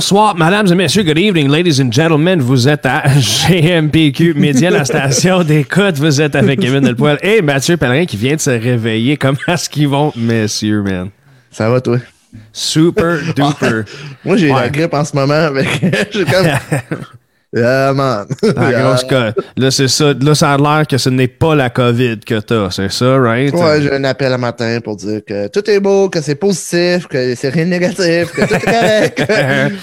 Bonsoir, mesdames et messieurs, good evening, ladies and gentlemen. Vous êtes à GMPQ Média, la station d'écoute. Vous êtes avec Kevin Delpoil et Mathieu Pellerin qui vient de se réveiller. Comment est-ce qu'ils vont, messieurs, man? Ça va, toi? Super duper. Moi, j'ai Ouais. la grippe en ce moment, avec j'ai comme... Ah, man. La grosse co- Là, c'est ça. Là, ça a l'air que ce n'est pas la COVID que t'as. C'est ça, right? Ouais, j'ai un appel un matin pour dire que tout est beau, que c'est positif, que c'est rien de négatif, que tout est correct.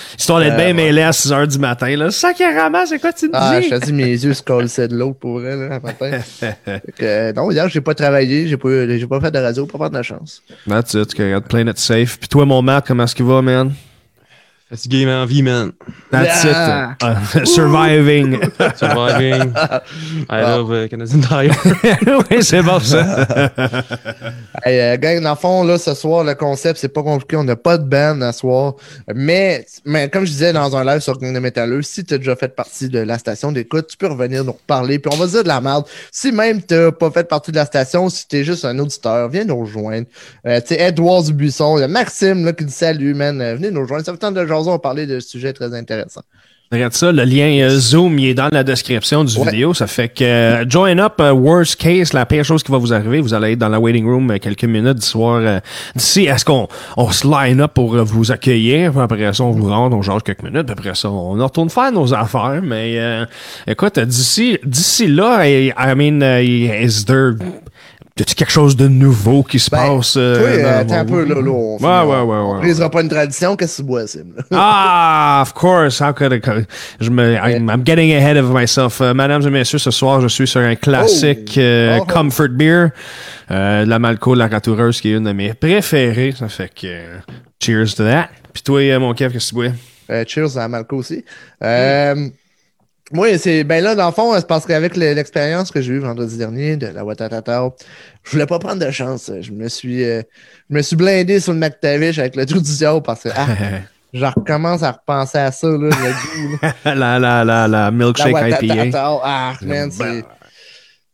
Histoire d'être Euh, bien ouais. mêlé à 6 h du matin, là. Sacrément, c'est quoi tu me ah, dis? je te dis, mes yeux se collaient de l'autre pour vrai, là, un matin. Que, non, hier, j'ai pas travaillé, j'ai pas, j'ai pas fait de radio, pas prendre de chance. That's it. Got playing it safe. Puis toi, mon Matt, comment est-ce qu'il va, man? Fatigué, mais en vie, man. That's Yeah. it. Uh, surviving. Surviving. I love uh, Canadian Tire. oui, c'est bon, ça. Hey, euh, gang, dans le fond, là, ce soir, le concept, c'est pas compliqué. On n'a pas de band à soir. Mais, mais comme je disais dans un live sur Gang de Métalleux, si tu as déjà fait partie de la station d'écoute, tu peux revenir nous reparler. Puis on va se dire de la merde. Si même tu pas fait partie de la station, si tu es juste un auditeur, viens nous rejoindre. Euh, tu sais, Edouard Dubuisson, il y a Maxime là, qui dit salut, man. Euh, venez nous rejoindre. Ça fait tant de jason, on va parler de sujets très intéressants. Regarde ça, le lien euh, Zoom, il est dans la description du Ouais. vidéo. Ça fait que euh, join up, euh, worst case, la pire chose qui va vous arriver, vous allez être dans la waiting room quelques minutes du soir. D'ici, est-ce qu'on on se line up pour vous accueillir? Puis après ça, on vous rentre, on change quelques minutes. Puis après ça, on retourne faire nos affaires. Mais euh, écoute, d'ici d'ici là, I, I mean, uh, is there... A-t-il quelque chose de nouveau qui se Ben, passe? euh, dans attends un peu, là. là on, Ouais, ouais, ouais, ouais. On brisera pas une tradition. Qu'est-ce que tu bois, Sim? Ah, of course. How could I, je me, I'm, I'm getting ahead of myself. Euh, mesdames et messieurs, ce soir, je suis sur un classique Oh. euh, Oh. Comfort Beer. Euh, la Malco, la ratoureuse, qui est une de mes préférées. Ça fait que, cheers to that. Puis toi, euh, mon Kev, qu'est-ce que tu bois? Euh, cheers à Malco aussi. Euh, moi, c'est ben là, dans le fond, c'est parce qu'avec le- l'expérience que j'ai eue vendredi dernier de la Watatata, je voulais pas prendre de chance. Je me suis, euh, je me suis blindé sur le McTavish avec le trou du diable parce que ah, je recommence à repenser à ça, là, le goût. là. la, la, la, la milkshake la IPA. Ah, man, c'est.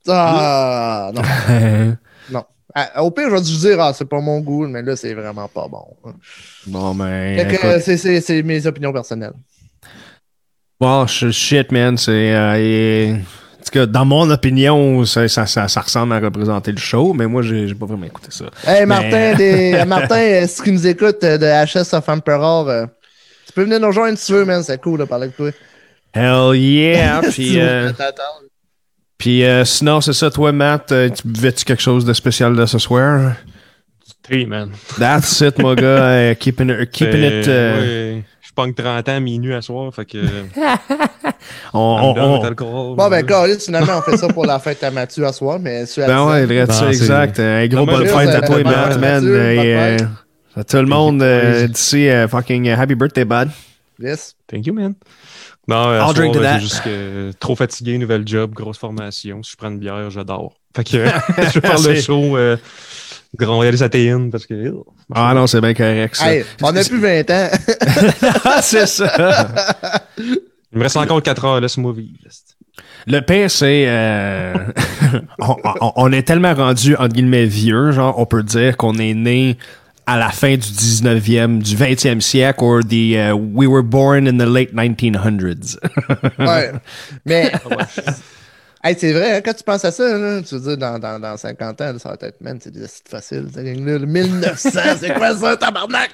Ah, non. non. Ah, au pire, je vais te dire, ah, c'est pas mon goût, mais là, c'est vraiment pas bon. bon, ben, Fait que, écoute. c'est- c'est c'est mes opinions personnelles. Bon, sh- shit, man, c'est... Euh, et- en tout cas, dans mon opinion, ça, ça, ça, ça ressemble à représenter le show, mais moi, j'ai pas vraiment écouté ça. Hey, Mais- Martin, des... euh, Martin, euh, si tu nous écoutes euh, de HS of Emperor, euh, tu peux venir nous rejoindre si tu veux, man. C'est cool de parler avec toi. Hell yeah! puis, euh, puis euh, sinon, c'est ça, toi, Matt, euh, tu buvais-tu quelque chose de spécial de ce soir? Thé, man. That's it, mon gars. keeping it, keeping it euh, punk 30 ans, minuit à soir, fait que. on, on. Bon, ben, Carlis, finalement, on fait ça pour la fête à Mathieu à soir, mais Ben ouais, 10 ans. vrai, Non, ça, c'est- exact. Un gros Non, bonne fête à toi, euh, Et, euh, fête. à tout le monde euh, d'ici, euh, fucking euh, happy birthday, bud. Yes. Thank you, man. Non, euh, à I'll soir, drink to euh, that. c'est juste que trop fatigué, nouvelle job, grosse formation. Si je prends une bière, j'adore. Fait que je vais faire le Euh, grand réalisatéine, parce que. ew. Ah non, c'est bien correct, ça. Hey, on a plus 20 ans. Ah, c'est ça. Il me reste encore 4 heures, laisse-moi vivre. Le pire, c'est... euh, on, on- on est tellement rendu, entre guillemets, vieux, genre, on peut dire qu'on est né à la fin du 19e, du 20e siècle, or the uh, we were born in the late 1900s. Ouais. Mais. Hey, c'est vrai, hein, quand tu penses à ça, là, tu veux dire, dans, dans, dans 50 ans, ça va être, man, c'est des acides faciles, cette gang-là. Le 1900, c'est quoi ça, tabarnak?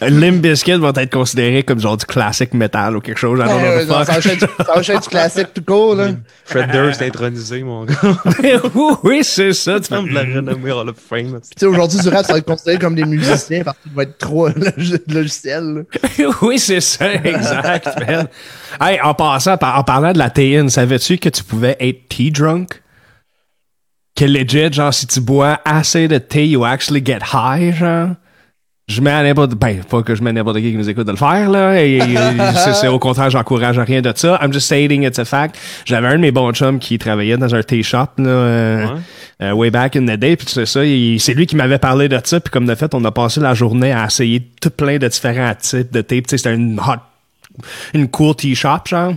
Limp Bizkit va être considéré comme genre du classique metal ou quelque chose. Ouais, the non, ça va être du- ça va être du classique tout court, là. Fred Durst intronisé, mon gars. oui, c'est ça. Tu de la renommée Hall of Fame. Tu sais, aujourd'hui, du rap, ça va être considéré comme des musiciens parce qu'il va être trop log- logiciel. oui, c'est ça, exact, man. Hey, en passant, par- en parlant de la théine, savais-tu que tu pouvais être tea drunk? Que legit, genre, si tu bois assez de thé, you actually get high, genre? Je mets à n'importe, ben, pas que je mets à n'importe qui qui nous écoute de le faire, là. Et, et, c'est, au contraire, j'encourage à rien de ça. I'm just stating it's a fact. J'avais un de mes bons chums qui travaillait dans un tea shop, là, euh, Ouais. euh, way back in the day, puis c'est ça, c'est lui qui m'avait parlé de ça, puis comme de fait, on a passé la journée à essayer tout plein de différents types de thé. Puis, tu sais, c'était une hot, une cool tea shop, genre.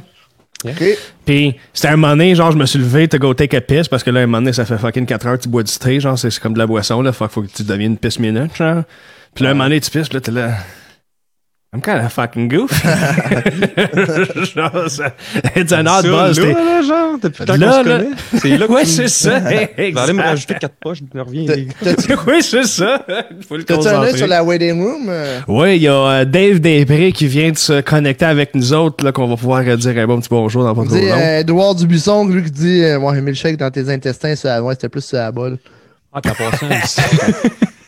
OK? Puis c'était un moment donné, genre, je me suis levé, to go take a piss, parce que là, un moment donné, ça fait fucking 4 heures tu bois du thé, genre, c'est comme de la boisson, là, faut, faut que tu deviennes une pisse minute, genre. Puis là, un moment donné, tu pisses, puis là, t'es là. I'm kind of fucking goofy. genre, ça- it's an odd Ça, buzz. là, là, genre, depuis le temps qu'on se connaît. C'est là que me c'est ça. Je vais aller me rajouter quatre poches, je reviens. les gars. T'as- T'as-tu oui, c'est ça. Faut le t'as-tu un œil sur la waiting room? euh? Oui, il y a euh, Dave Després qui vient de se connecter avec nous autres, là, qu'on va pouvoir euh, dire un bon petit bonjour dans dit long. Edouard Dubuisson, lui qui dit Moi, j'ai mis le chèque dans tes intestins, la... ouais, c'était plus sur la bolle. Ah, t'as passé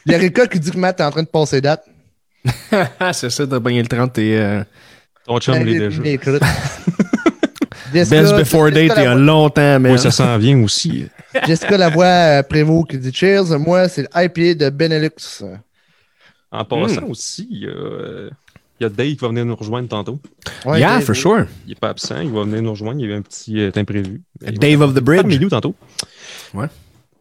Il y a Rika qui dit que Matt est en train de passer date. C'est ça, t'as bagné le 30 et... Euh, Ton chum l'est déjà. Les croûtes. Jessica- best before Jessica date il y a longtemps, mais... Oui, ça s'en vient aussi. Jessica Lavoie euh, Prévost qui dit Cheers. Moi, c'est l'IPA de Benelux. En passant aussi, il y a, euh, il y a Dave qui va venir nous rejoindre tantôt. Ouais, yeah, Dave, for sure. Il est pas absent, il va venir nous rejoindre. Il y a eu un petit euh, imprévu. Il Dave of the Bridge. nous tantôt. Ouais.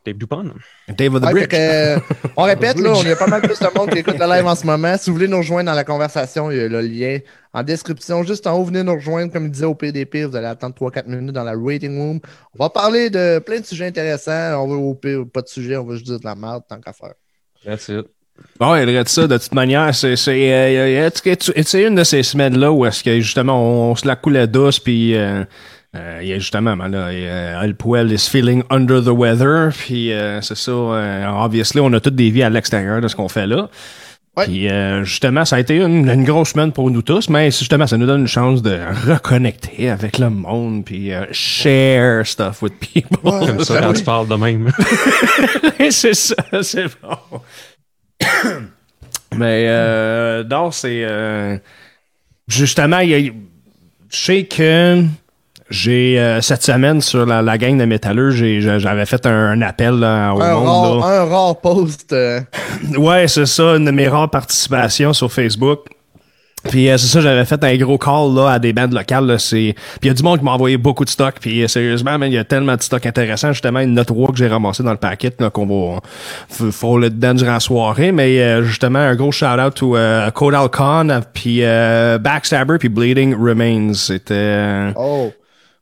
Dave Dupont. Dave of the Ouais, Bridge. fait que, euh, on répète, là, on y a pas mal plus de monde qui écoute le live en ce moment. Si vous voulez nous rejoindre dans la conversation, il y a le lien en description. Juste en haut, venez nous rejoindre. Comme il disait au PDP, vous allez attendre 3-4 minutes dans la waiting room. On va parler de plein de sujets intéressants. On va au pire, pas de sujet, on va juste dire de la merde, tant qu'à faire. That's it. Bon, il de ça, de toute manière, c'est c'est euh, c'est une de ces semaines-là où est-ce que justement on, on se la coule douce, puis euh, euh, il y a justement, ben là, il y a El Puel is feeling under the weather, puis euh, c'est ça, euh, obviously, on a toutes des vies à l'extérieur de ce qu'on fait là. Ouais. Puis euh, justement, ça a été une, une grosse semaine pour nous tous, mais justement, ça nous donne une chance de reconnecter avec le monde, puis euh, share stuff with people. Ouais, Comme ça, ben quand oui. tu parles de même. c'est ça, c'est bon. Mais euh, non, c'est euh, justement, il y a- je sais que j'ai euh, cette semaine sur la, la gang de métalleux, j'ai- j'avais fait un, un appel là, au Un monde. rare, là. un rare post. euh, Ouais, c'est ça, une de mes rares participations sur Facebook. Puis euh, c'est ça, j'avais fait un gros call là, à des bandes locales. Là, c'est... Puis il y a du monde qui m'a envoyé beaucoup de stock. Puis euh, sérieusement, il y a tellement de stock intéressant. Justement, une note que j'ai ramassé dans le paquet là, qu'on va f- faut le dedans durant la soirée. Mais euh, justement, un gros shout-out to euh, Kodal Khan, puis euh, Backstabber, puis Bleeding Remains. C'était... euh, Oh.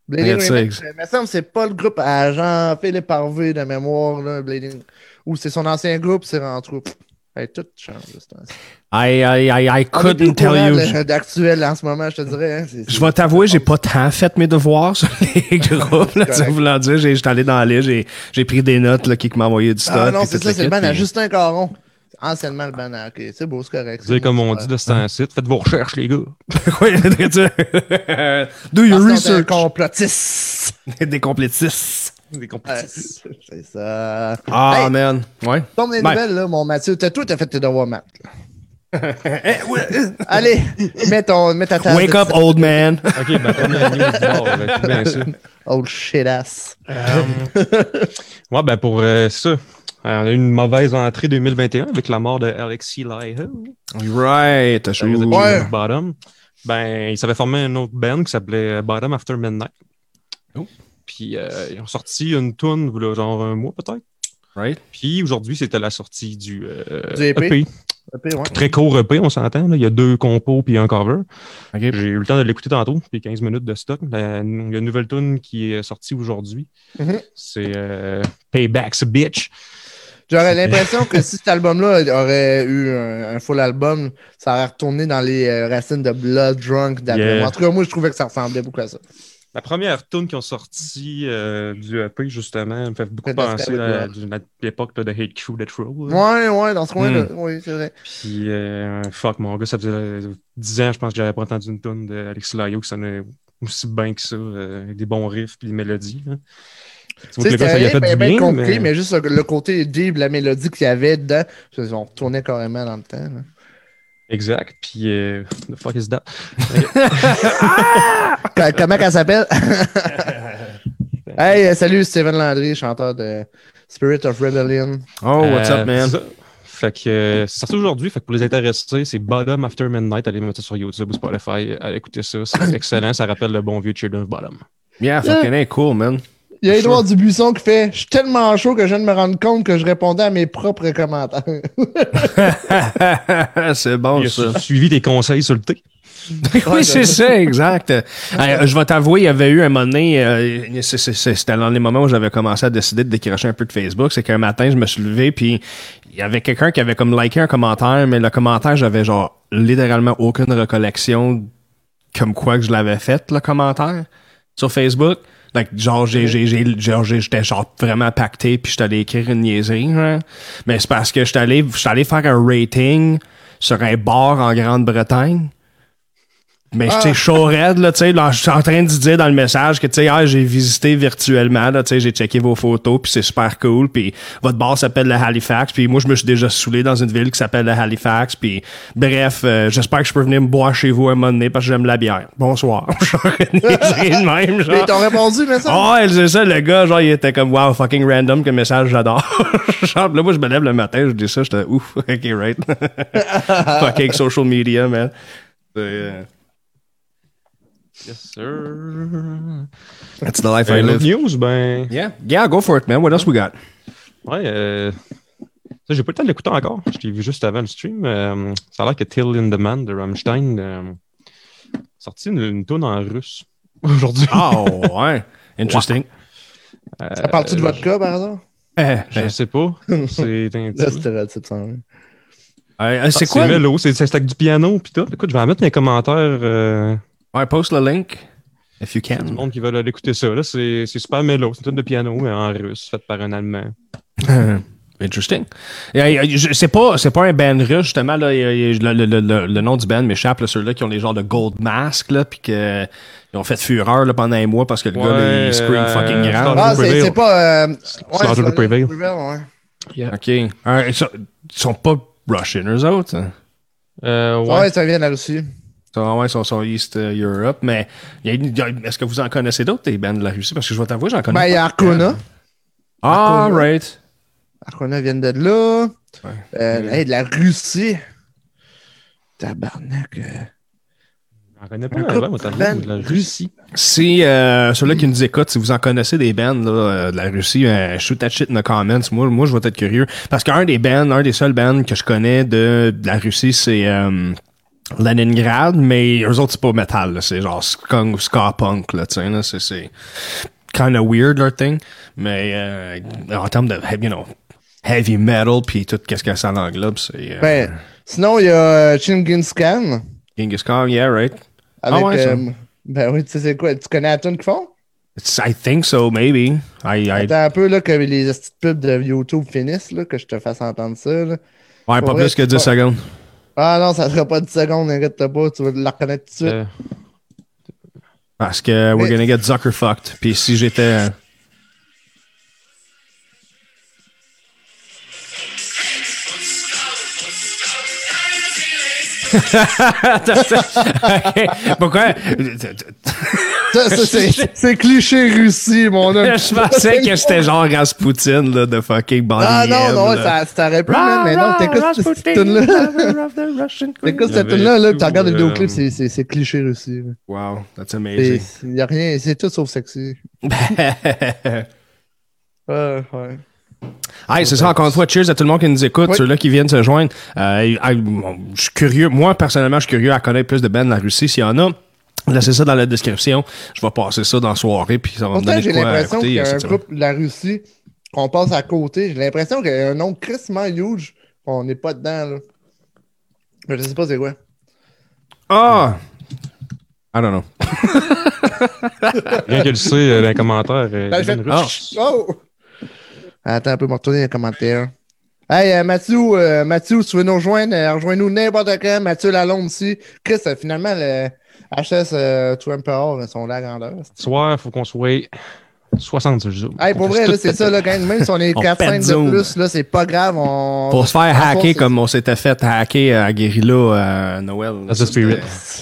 Bleeding Yeah, Remix, c'est- euh, me semble c'est pas le groupe à Jean-Philippe Harvey de mémoire, là, Bleeding. Ou c'est son ancien groupe, c'est rentré. Hey, tout change. I, I, I, I couldn't tell you. D'actuel en ce moment, je te dirais. hein, Je vais t'avouer, j'ai pas tant fait mes devoirs sur les groupes. Là, Correct. voulant dire, j'ai- j'étais allé dans la j'ai, pris des notes là, qui envoyé du stock. Ah non, c'est ça, c'est le ban à Justin Caron. Anciennement à. Ok, c'est beau, c'est correct. Vous savez, comme on dit de ce temps-ci, faites vos recherches, les gars. Oui. Do your research. Des complétistes. Des Ouais, compétitions. c'est ça. Ah, Hey, man. Ouais. Tombe les nouvelles, là, mon Mathieu. T'as, toi, t'as fait tes devoirs, Matt. là. Allez, mets, ton, mets ta table. Wake up, old man. Ok, ben, première news du bord, bien sûr. Old shit ass. Ouais, ben, pour euh, ça, on a eu une mauvaise entrée 2021 avec la mort de Alexis Laiho. right. Ouais. Bottom. Ben, ils s'avaient formé un autre band qui s'appelait Bottom After Midnight. Oh. Puis, euh, ils ont sorti une tune, voilà, genre un mois peut-être. Right. Puis, aujourd'hui, c'était la sortie du, euh, Du EP. EP. Ok, ouais. Très court EP, on s'entend. là. Il y a deux compos puis un cover. J'ai eu le temps de l'écouter tantôt, puis 15 minutes de stock. La- il y a une nouvelle tune qui est sortie aujourd'hui. Mhm. C'est euh, Payback's a Bitch. J'aurais l'impression que si cet album-là aurait eu un, un full album, ça aurait retourné dans les euh, racines de Blood Drunk d'après Yeah. moi. En tout cas, moi, je trouvais que ça ressemblait beaucoup à ça. La première tune qui ont sorti euh, du EP, justement, me fait beaucoup penser à, l'époque de Hate Crew de Troll. Ouais, ouais, dans ce coin-là. Hmm. Oui, c'est vrai. Puis, euh, fuck, mon gars, ça faisait euh, 10 ans, je pense que j'avais pas entendu une tune d'Alex Layo qui sonnait aussi bien que ça, euh, avec des bons riffs puis des mélodies. C'était fait bien, du bien bien, compris, mais- mais... juste le, côté deep, la mélodie qu'il y avait dedans, ils ont retourné carrément dans le temps. là. Exact. Puis, euh, the fuck is that? Co- Comment qu'elle s'appelle? hey, euh, salut, Steven Landry, chanteur de Spirit of Rebellion. Oh, what's Euh, up, man? c'est ça. Fait que euh, c'est sorti aujourd'hui. Fait que pour les intéressés, c'est Bottom After Midnight. Allez mettre ça sur YouTube ou Spotify. Allez écouter ça. C'est excellent. Ça rappelle le bon vieux Children of Bottom. Yeah, fucking hey, cool, man. Il y a Sure. Edouard Dubuisson qui fait Je suis tellement chaud que je viens de me rendre compte que je répondais à mes propres commentaires. c'est bon, Il a ça. suivi tes conseils sur le thé. oui, c'est ça, exact. Euh, je vais t'avouer, il y avait eu un moment donné, euh, c'était dans les moments où j'avais commencé à décider de décrocher un peu de Facebook, c'est qu'un matin, je me suis levé, puis il y avait quelqu'un qui avait comme liké un commentaire, mais le commentaire, j'avais genre littéralement aucune recollection comme quoi que je l'avais fait, le commentaire, sur Facebook. Donc, genre, j'ai, j'ai, j'ai, j'étais genre vraiment pacté, puis j'étais allé écrire une niaiserie, genre. Mais c'est parce que j'étais allé, j'étais allé faire un rating sur un bar en Grande-Bretagne. Mais Ah. j'étais chaud raide, là, tu sais, là, je suis en train de dire dans le message que, tu sais, ah, j'ai visité virtuellement, là, tu sais, j'ai checké vos photos, puis c'est super cool, puis votre bar s'appelle le Halifax, puis moi, je me suis déjà saoulé dans une ville qui s'appelle le Halifax, puis bref, euh, j'espère que je peux venir me boire chez vous un moment donné parce que j'aime la bière. Bonsoir. De même, Mais genre. t'as répondu, mais ça? Ah ouais, c'est ça, le gars, genre, il était comme, wow, fucking random, que message, j'adore. genre, là, moi, je me lève le matin, je dis ça, j'étais, ouf, ok, right. fucking social media, man. Yes, sir. That's the life I Euh, live. news, ben. Yeah, yeah, go for it, man. What else we got? Ouais, euh, ça, j'ai pas le temps de l'écouter encore. Je l'ai vu juste avant le stream. Euh, ça a l'air que Till in the Man de Rammstein euh, a sorti une, une tune en russe aujourd'hui. Oh, ouais. Interesting. Ça parle-tu de votre cas, par hasard? Eh, Je eh, sais pas. C'est un Là, petit- c'était type ça. hein. euh, c'est quoi? c'est c'est avec du piano pis tout. Écoute, je vais en mettre mes commentaires. Ouais, post le link, if you du can. monde qui veut aller écouter ça. Là, c'est c'est super mélo. C'est une de piano, mais en russe, faite par un Allemand. Interesting. C'est pas, c'est pas un band russe, justement, là. il y a- il y a- Le, le- le- le nom du band m'échappe, là, ceux-là qui ont les genres de gold mask, là, puis que, ils ont fait fureur, là, pendant un mois parce que le gars, là, il scream euh, fucking grand. Ah, c'est pas. Euh, ouais, Slaughter c'est- Prevail. ouais. OK. Ils, sont, ils sont pas Russian, eux autres? hein? Euh, ouais. Ouais, ça vient de la Sont, ouais, ils sont, sont East euh, Europe, mais il y a une- il y a- est-ce que vous en connaissez d'autres, des bands de la Russie? Parce que je vais t'avouer, j'en connais Ben, il y a Arcona. Ah, Arcona. right. Arcona vient de là. Ouais. Euh, hey, de la Russie. Tabarnak. euh. J'en connais Un pas avant, moi, de la Russie. Si euh, ceux-là qui nous écoutent, si vous en connaissez des bands là, de la Russie, euh, shoot that shit in the comments. Moi, moi, je vais être curieux. Parce qu'un des bands, un des seuls bands que je connais de, de la Russie, c'est euh, Leningrad, mais eux autres, c'est pas metal. là. C'est genre ska, ska punk, là, tu sais, là. C'est, c'est kind of weird, leur thing. Mais euh, en termes de, you know, heavy metal, puis tout qu'est-ce que ça englobe, c'est euh, Ben, sinon, il y a euh, Chingis Khan. Genghis Khan, yeah, right? Avec, Ah ouais, ça. euh, ben oui, tu sais c'est quoi? Tu connais la tune qu'ils font? It's, I think so, maybe. I, I, Attends un peu là, que les petites pubs de YouTube finissent, là, que je te fasse entendre ça. Là. ouais, pas vrai, plus que c'est 10 pas- secondes. Ah non, ça sera pas 10 secondes, inquiète pas, tu vas la reconnaître tout de suite. Euh, Parce que we're gonna get Zucker fucked. Puis si j'étais. Ok, Pourquoi? C'est, cliché Russie, mon homme. Je pensais que c'était genre Rasputin là, de fucking bandit. Ah non, non, ça, ça aurait pu, mais non, t'écoutes cette tune-là. T'écoutes cette tune-là, là, tu regardes le euh, vidéoclip, c'est, cliché Russie. Wow, that's amazing. y a rien, c'est tout sauf sexy. Ouais, ouais. Hey, c'est ça, encore une fois, cheers à tout le monde qui nous écoute, Oui. ceux-là qui viennent se joindre. Euh, je suis curieux, moi, personnellement, je suis curieux à connaître plus de bands de la Russie. S'il y en a, laissez ça dans la description. Je vais passer ça dans la soirée, puis ça va me donner j'ai l'impression qu'il écouter. y a un cette semaine. groupe de la Russie qu'on passe à côté. J'ai l'impression qu'il y a un nom crissement huge qu'on n'est pas dedans, là. Mais je sais pas c'est quoi. Ah! I don't know. Rien que le sait euh, dans les commentaires. euh, Ben, je- Rush. Oh! Attends un peu, me retourner dans les commentaires. Hey, euh, Mathieu, euh, Mathieu, si tu veux nous rejoindre, euh, rejoins-nous n'importe quand. Mathieu Lalonde ici. Chris, euh, finalement, le HS euh, to Emperor, ils sont là à grandeur. Ce soir, il faut qu'on soit 60 sur Zoom. Hey, pour vrai, c'est ça, là, quand même si on est On 4-5 pète de Zoom. plus, là, c'est pas grave. On... Pour se faire hacker force, comme on s'était fait hacker à Guerrilla à Noël. That's the spirit.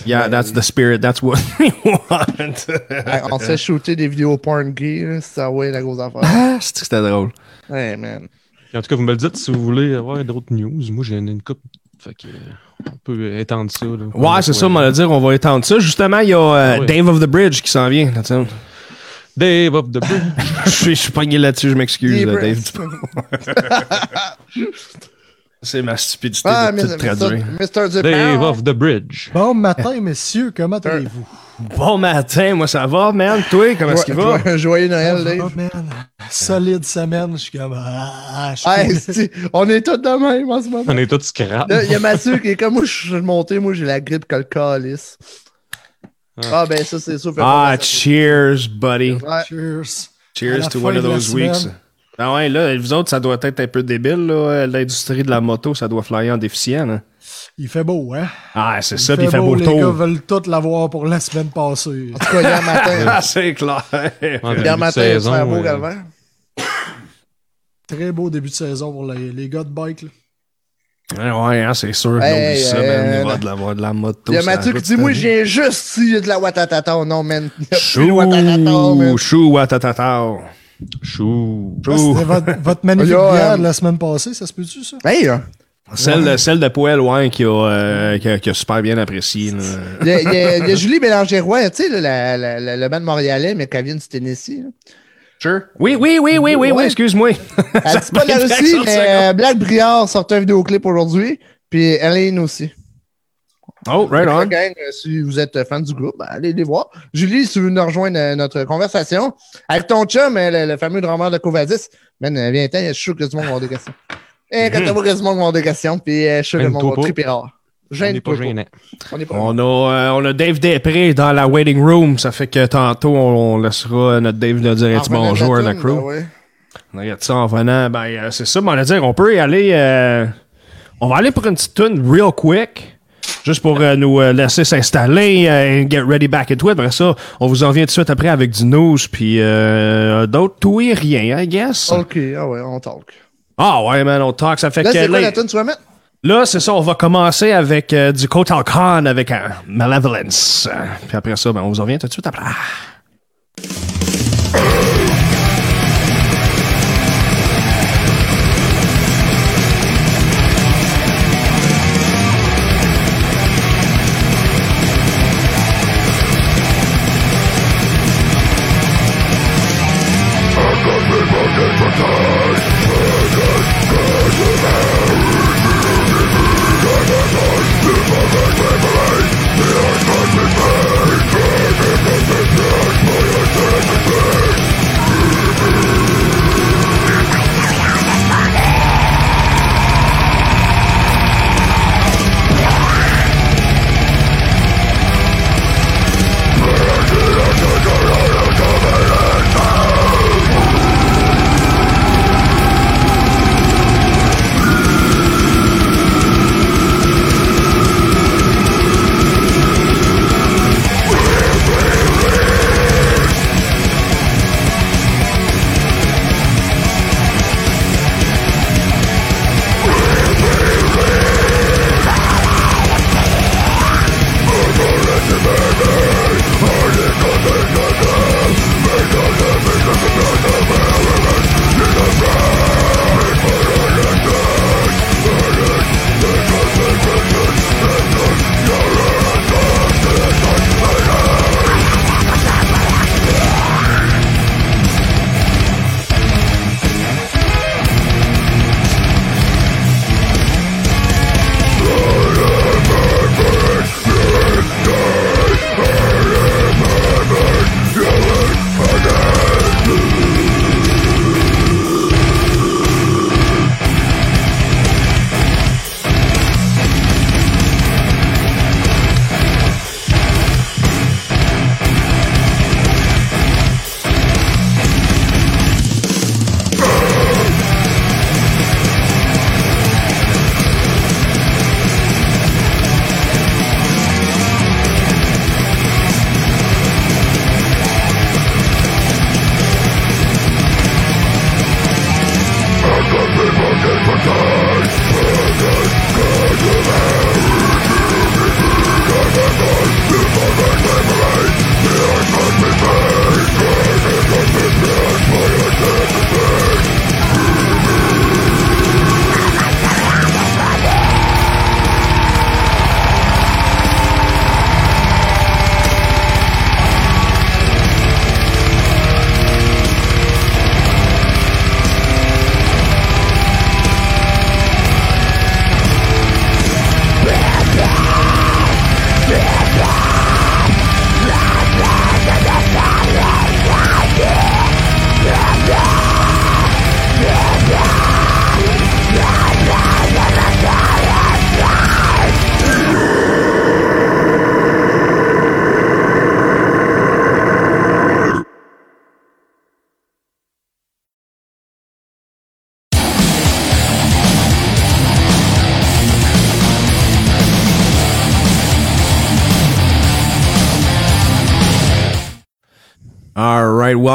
Yeah, that's the spirit. That's what we want. Hey, on se fait shooter des vidéos porn gay, ça, ouais, la grosse affaire. ah, c'est que c'était drôle. Hey, man. En tout cas, vous me le dites si vous voulez avoir d'autres news. Moi, j'ai une, une coupe. Fait que, euh, on peut étendre ça. Là. Ouais, c'est ça, on va dire, on va étendre ça. Justement, il y a euh, Ah oui. Dave of the Bridge qui s'en vient. Attends. Dave of the Bridge. je suis je suis pogné là-dessus, je m'excuse, là, Dave. breasts. C'est ma stupidité Ah, de mais tout traduire. Mr. Dave of the Bridge. Bon matin, messieurs, comment allez-vous? Bon matin, moi ça va, man? Toi, comment est-ce qu'il va? Jo- Joyeux Noël, Dave. man. Solide semaine, je suis comme. Ah, je suis- c'est- on est tous de même en ce moment. On est tous scrap. Il y a Mathieu qui est comme moi, je suis monté, moi j'ai la grippe que le calice. Ah, ben ça, c'est sûr. Ah, cheers, buddy. Ouais. Cheers. À Cheers to one of those weeks. semaine. Ah ouais, là, vous autres, ça doit être un peu débile, là. L'industrie de la moto, ça doit flyer en déficient, là. Il fait beau, hein? Ah, c'est ça, puis il il fait beau Les gars veulent tout l'avoir pour la semaine passée. En tout cas, hier matin, Ah, c'est clair. Hier de matin, il saison, faire beau, Galvin. Très beau début de saison pour les, les gars de bike. Là. Ouais, ouais, hein, c'est sûr. Hey, ça, euh, man, de l'avoir de la moto. Il y a Mathieu qui dit Moi, viens juste s'il y a de la Watatata. Non, man. De Watatata, Chou, man. Chou, C'était votre, votre magnifique a, bière de la semaine passée, ça se peut-tu, ça? Hey, euh, Celle, de, celle de Poel, ouais, qui a, euh, qui a, qui a super bien apprécié. là. il y a, il y a- il y a Julie Bélanger-Roy, tu sais, la, la, la, le band montréalais, mais qui vient du Tennessee. là. Sure. Oui, oui, oui, oui, oui, oui, excuse-moi. Elle dit pas de la Russie, mais euh, Black Briard sort un vidéoclip aujourd'hui. Puis Elaine aussi. Oh, right on. Gang, euh, si vous êtes fan du groupe, ben, allez les voir. Julie, si tu veux nous rejoindre euh, notre conversation, avec ton chum, euh, le, le fameux drummer de Covadis, man, euh, viens-t'en, je suis sûr que tout le monde va avoir des questions. Et quand tu vois que tout le monde va avoir des questions, puis euh, je suis sûr que le monde va pas. triper rare. On n'est Gêne-toi pas pas. gênant. On est pas On a, euh, on a Dave Després dans la waiting room. Ça fait que tantôt, on, on laissera notre Dave de dire un petit bonjour à la crew? ben ouais. Regarde ça en venant. Ben, euh, c'est ça, mais on va dire, on peut y aller. euh, on va aller pour une petite tune real quick. Juste pour euh, nous euh, laisser s'installer euh, and get ready back into it. Après ça, on vous en vient tout de suite après avec du news puis euh, d'autres tout et rien, I guess. Ok, ah ouais, on talk. Ah ouais, man, on talk. Ça fait Là, c'est quoi là, la tune que tu vas mettre? là, c'est ça, on va commencer avec euh, du Kotal Khan avec euh, Malevolence. Euh, Puis après ça, ben, on vous en vient tout de suite après.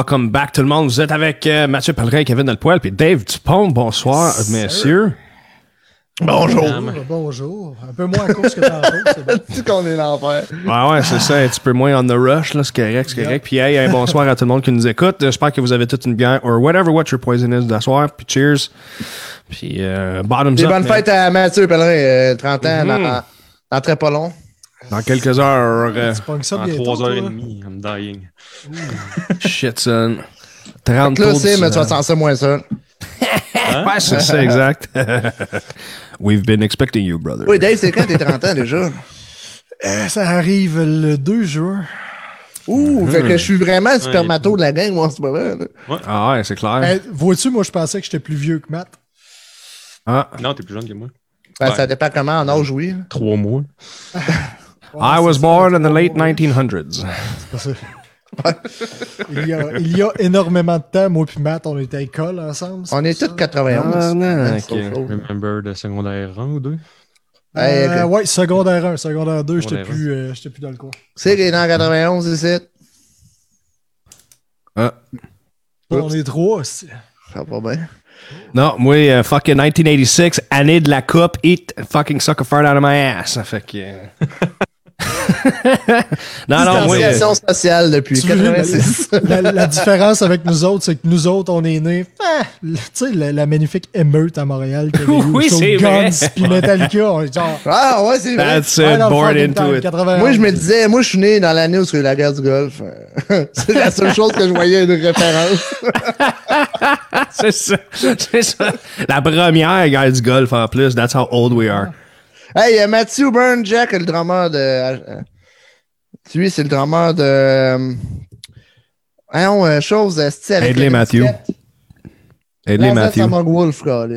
Welcome back tout le monde. Vous êtes avec euh, Mathieu Pellerin, Kevin Delpoil, puis Dave Dupont. Bonsoir, messieurs. Bonjour. Bonjour. Bonjour. Un peu moins à cause que tantôt, c'est bon. Tu qu'on est l'enfer. Ouais, ouais, c'est ça, un petit peu moins on the rush, là, c'est correct, c'est correct. Puis hey, un bonsoir à tout le monde qui nous écoute. J'espère que vous avez toute une bière, or whatever what your poison is d'asseoir. Puis cheers. Puis euh, bottoms Des up. bonnes man. fêtes à Mathieu Pellerin, euh, 30 ans, Mhm. dans, dans très pas long. Dans quelques heures. euh, ça bientôt, 3h30, I'm dying. shit, son. 30 Donc là, c'est, mais tu vas t'en sortir moins seul. Ouais, c'est ça, exact. We've been expecting you, brother. Oui, Dave, c'est quand tes 30 ans déjà? Euh, ça arrive le 2 juin. Ouh, Mhm. fait que je suis vraiment le spermato de la gang, moi, en ce moment. là. Ah ouais, c'est clair. Eh, Vois-tu, moi, je pensais que j'étais plus vieux que Matt. Ah, Non, t'es plus jeune que moi. Ben, Ouais. Ça dépend comment en âge, oui. Trois mois. I was born in the late 1900s. C'est ça. il, y a, il y a énormément de temps, moi et Matt, on était à l'école ensemble. On est tous 91. Ah, non, ok. c'est autre chose. Remember de secondaire 1 ou 2? Hey, Euh, ok. ouais, secondaire 1, secondaire 2, j'étais plus, euh, j'étais plus dans le coin. C'est qu'il est dans 91 ici. Ah. On est trois, c'est- Ça va bien. Non, moi, euh, fucking 1986, année de la coupe, eat fucking suck a fart out of my ass. Fait que. non, non, moi. euh, Distanciation sociale depuis Tu veux- 86. La, la différence avec nous autres, c'est que nous autres, on est nés, ah, tu sais, la, la magnifique émeute à Montréal. avait Oui, c'est Guns, vrai. puis Metallica, on est genre. Ah, ouais, c'est vrai. That's it, le born into it. 91. Moi, je me disais, moi, je suis né dans l'année où il y a eu la guerre du Golfe. c'est la seule chose que je voyais de référence. C'est ça. C'est ça. La première guerre du golf en plus. That's how old we are. Hey, a Matthew Burn Jack, le drummer de. euh, lui, c'est le drummer de. Euh, voyons, euh, chose, euh, c'est avec. Aide-les, le Matthew. Last Matthew. Among Wolf. Ah.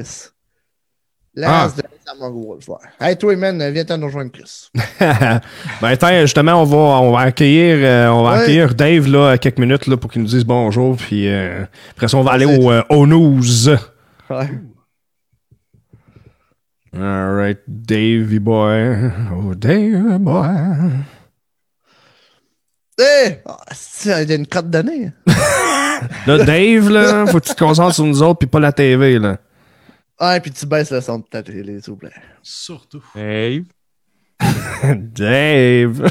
Last Dance Among Wolf, ouais. Hey, toi, man, viens t'en nous rejoindre, Chris. ben, attends, justement, on va, on va accueillir, euh, on va accueillir Dave, là, à quelques minutes, là, pour qu'il nous dise bonjour, puis euh, après ça, on va aller au, euh, news. Ouais. Alright, Davey boy. Oh, Davey boy. Hey! Ah, c'est- il y a une crotte d'année. Là, Dave, là, faut que tu te concentres sur nous autres, puis pas la TV, là. Ah, et puis tu baisses le son de ta télé, s'il vous plaît. Surtout. Hey! Dave.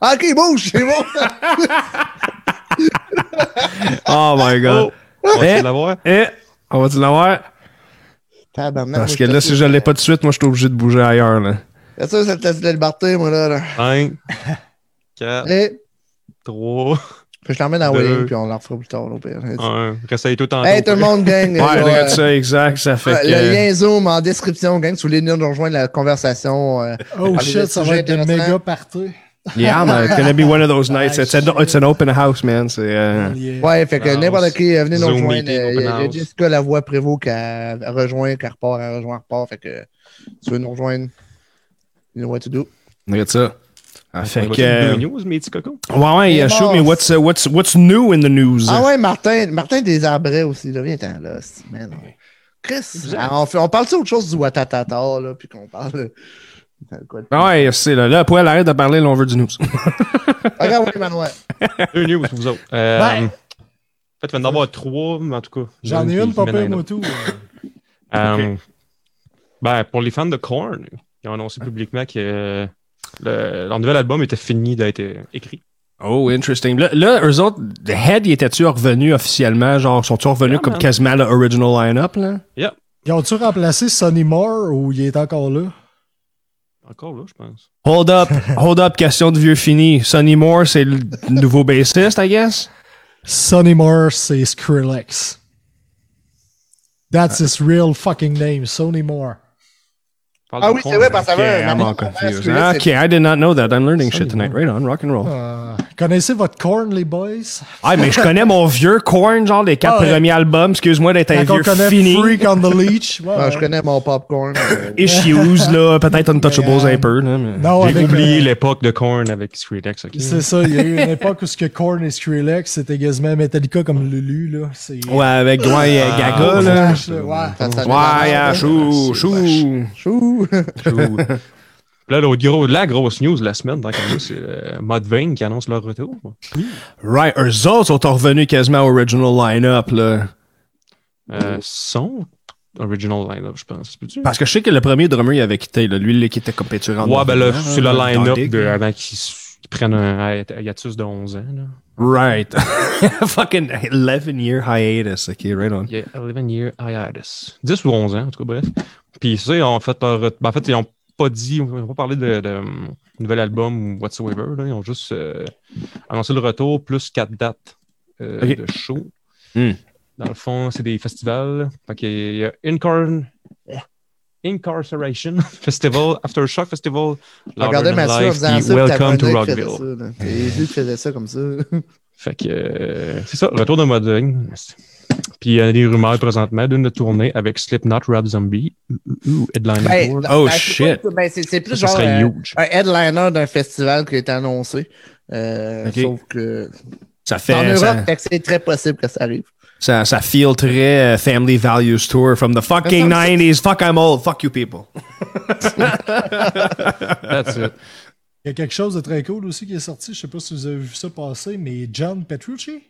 Ah, ok, bouge, c'est bon. oh my god. On va Eh. l'avoir? Eh, on va-tu l'avoir? Tabarnak, Parce que là, si je l'ai pas tout de suite, moi, je suis obligé de bouger ailleurs, là. C'est ça, c'est la liberté, moi, là. là. 5, 4, Hey, 3, je t'emmène à. Wayne, puis on la refera plus tard, au pire. 1. Réessaye tout en Hey, tout le monde, gang. Ouais, euh, ça, exact, ça fait. Le lien Zoom en description, gang. Si vous voulez nous rejoindre la conversation. euh, Oh shit, de ça va être de intéressants. méga party. Yeah, man, it's gonna be one of those nights. It's, an, it's an open house, man. C'est... euh, Yeah. Ouais, fait que n'importe qui, euh, venez nous rejoindre. meeting, Euh, Il y, a- il. Jessica Lavoie Prévost qui a rejoint, qui repart, elle rejoint, repart. Fait que tu veux nous rejoindre, you know what to do. Regarde ça. Ah, fait Fait que... euh, news, mes petits cocos. Ouais, ouais, Il yeah, shoot me. mort. What's, uh, what's, what's new in the news? Ah ouais, Martin, Martin Desarbrais aussi, là, viens-t'en là, c'est- man. Chris, on, fait, on parle-tu autre chose du Watatata, là, puis qu'on parle. Ah ouais, c'est là. Là, Poil, arrête de parler, là, on veut du news. Regarde, oui, Manuel. Deux news pour vous autres. Euh, Ben. En fait, il va y en avoir trois, mais en tout cas. J'en ai une, pas pire, moi tout. Euh, Ben, pour les fans de Korn, ils ont annoncé publiquement que euh, le- leur nouvel album était fini d'être euh, écrit. Oh, interesting. Là, là eux autres, The Head, ils étaient-tu revenus officiellement? Genre, sont-ils revenus Yeah, comme man. quasiment le original line-up, là? Ils ont-tu remplacé Sonny Moore ou il est encore là? Encore là, je pense. Hold up, hold up, question de vieux fini. Sonny Moore, c'est le nouveau bassiste, I guess? Sonny Moore, c'est Skrillex. That's his real fucking name, Sonny Moore. Parle Ah de oui, c'est vrai, parce que ça Okay, avait un I'm confused. Skrillex, Okay, I did not know that. I'm learning shit tonight. Right on, rock and roll. Euh, connaissez votre corn, les boys? Ah, mais je connais mon vieux Korn, genre les quatre Ah ouais. premiers albums. Excuse-moi d'être un vieux connaît fini. Freak on the Leech. ouais, Ah, ouais. je connais mon popcorn. euh, Issues, là, peut-être Untouchables Mais, euh, un peu. Là, mais... Non, J'ai oublié euh, l'époque de Korn avec Skrillex. ok? C'est ça, il y a eu une époque où ce que Korn et Skrillex, c'était quasiment Metallica comme Lulu, là. C'est... Ouais, avec Ah, Gaga, ouais. là. Chou, hein. chou. Là, l'autre gros, la grosse news de la semaine, c'est euh, Mudvayne qui annonce leur retour. Right, eux autres sont revenus quasiment au original line-up, là. Euh, son original line-up, je pense. Parce que je sais que le premier drummer, il avait quitté, là. Lui, lui qui était compétiteur. Ouais, ben là, c'est le line-up de, avant qu'ils prennent un hi- hiatus de 11 ans. Là. Right. Fucking 11 year hiatus. Ok, right on. Il y a 11 year hiatus. 10 ou 11 ans, en tout cas, bref. Puis ça, ils ont fait leur. ben, en fait, ils ont pas dit, ils ont pas parlé de, de, nouvel album ou whatsoever. Là. Ils ont juste euh, annoncé le retour plus quatre dates euh, de show. Hmm. Dans le fond, c'est des festivals. Fait qu'il y a Incarn... Incarceration Festival, Aftershock Festival, Regardez Mathieu en faisant ça. Welcome to Rockville. C'est lui qui faisait ça comme ça. Fait que euh, c'est ça, retour de Modern. Puis il y a des rumeurs présentement d'une tournée avec Slipknot, Rob Zombie, ou, Headliner Ben, Tour? Oh, ben, shit. ben, c'est c'est plus Ça genre serait euh, huge. un headliner d'un festival qui a été annoncé. Euh. Sauf que Ça en fait. Europe, Ça, fait que c'est très possible que ça arrive. ça, ça feel très euh, Family Values Tour from the fucking Ça me- 90s. Fuck, I'm old. Fuck you people. That's it. Il y a quelque chose de très cool aussi qui est sorti. Je sais pas si vous avez vu ça passer, mais John Petrucci?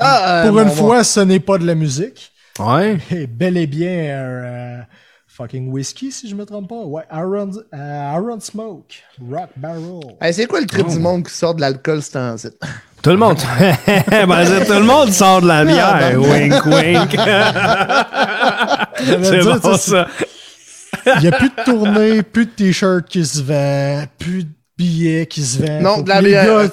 Ah, euh, Pour une fois, ce n'est pas de la musique. Ouais. Et bel et bien un euh, fucking whisky, si je me trompe pas. Ouais, Aaron, euh, Aaron Smoke, Rock Barrel. Hey, c'est quoi le trip du monde qui sort de l'alcool ce temps-ci? Tout le monde. ben, tout le monde sort de la bière. wink, wink. J'allais c'est bon, sais, ça. Il n'y a plus de tournées, plus de t-shirts qui se vendent, plus de billets qui se vendent. Non, de la bière.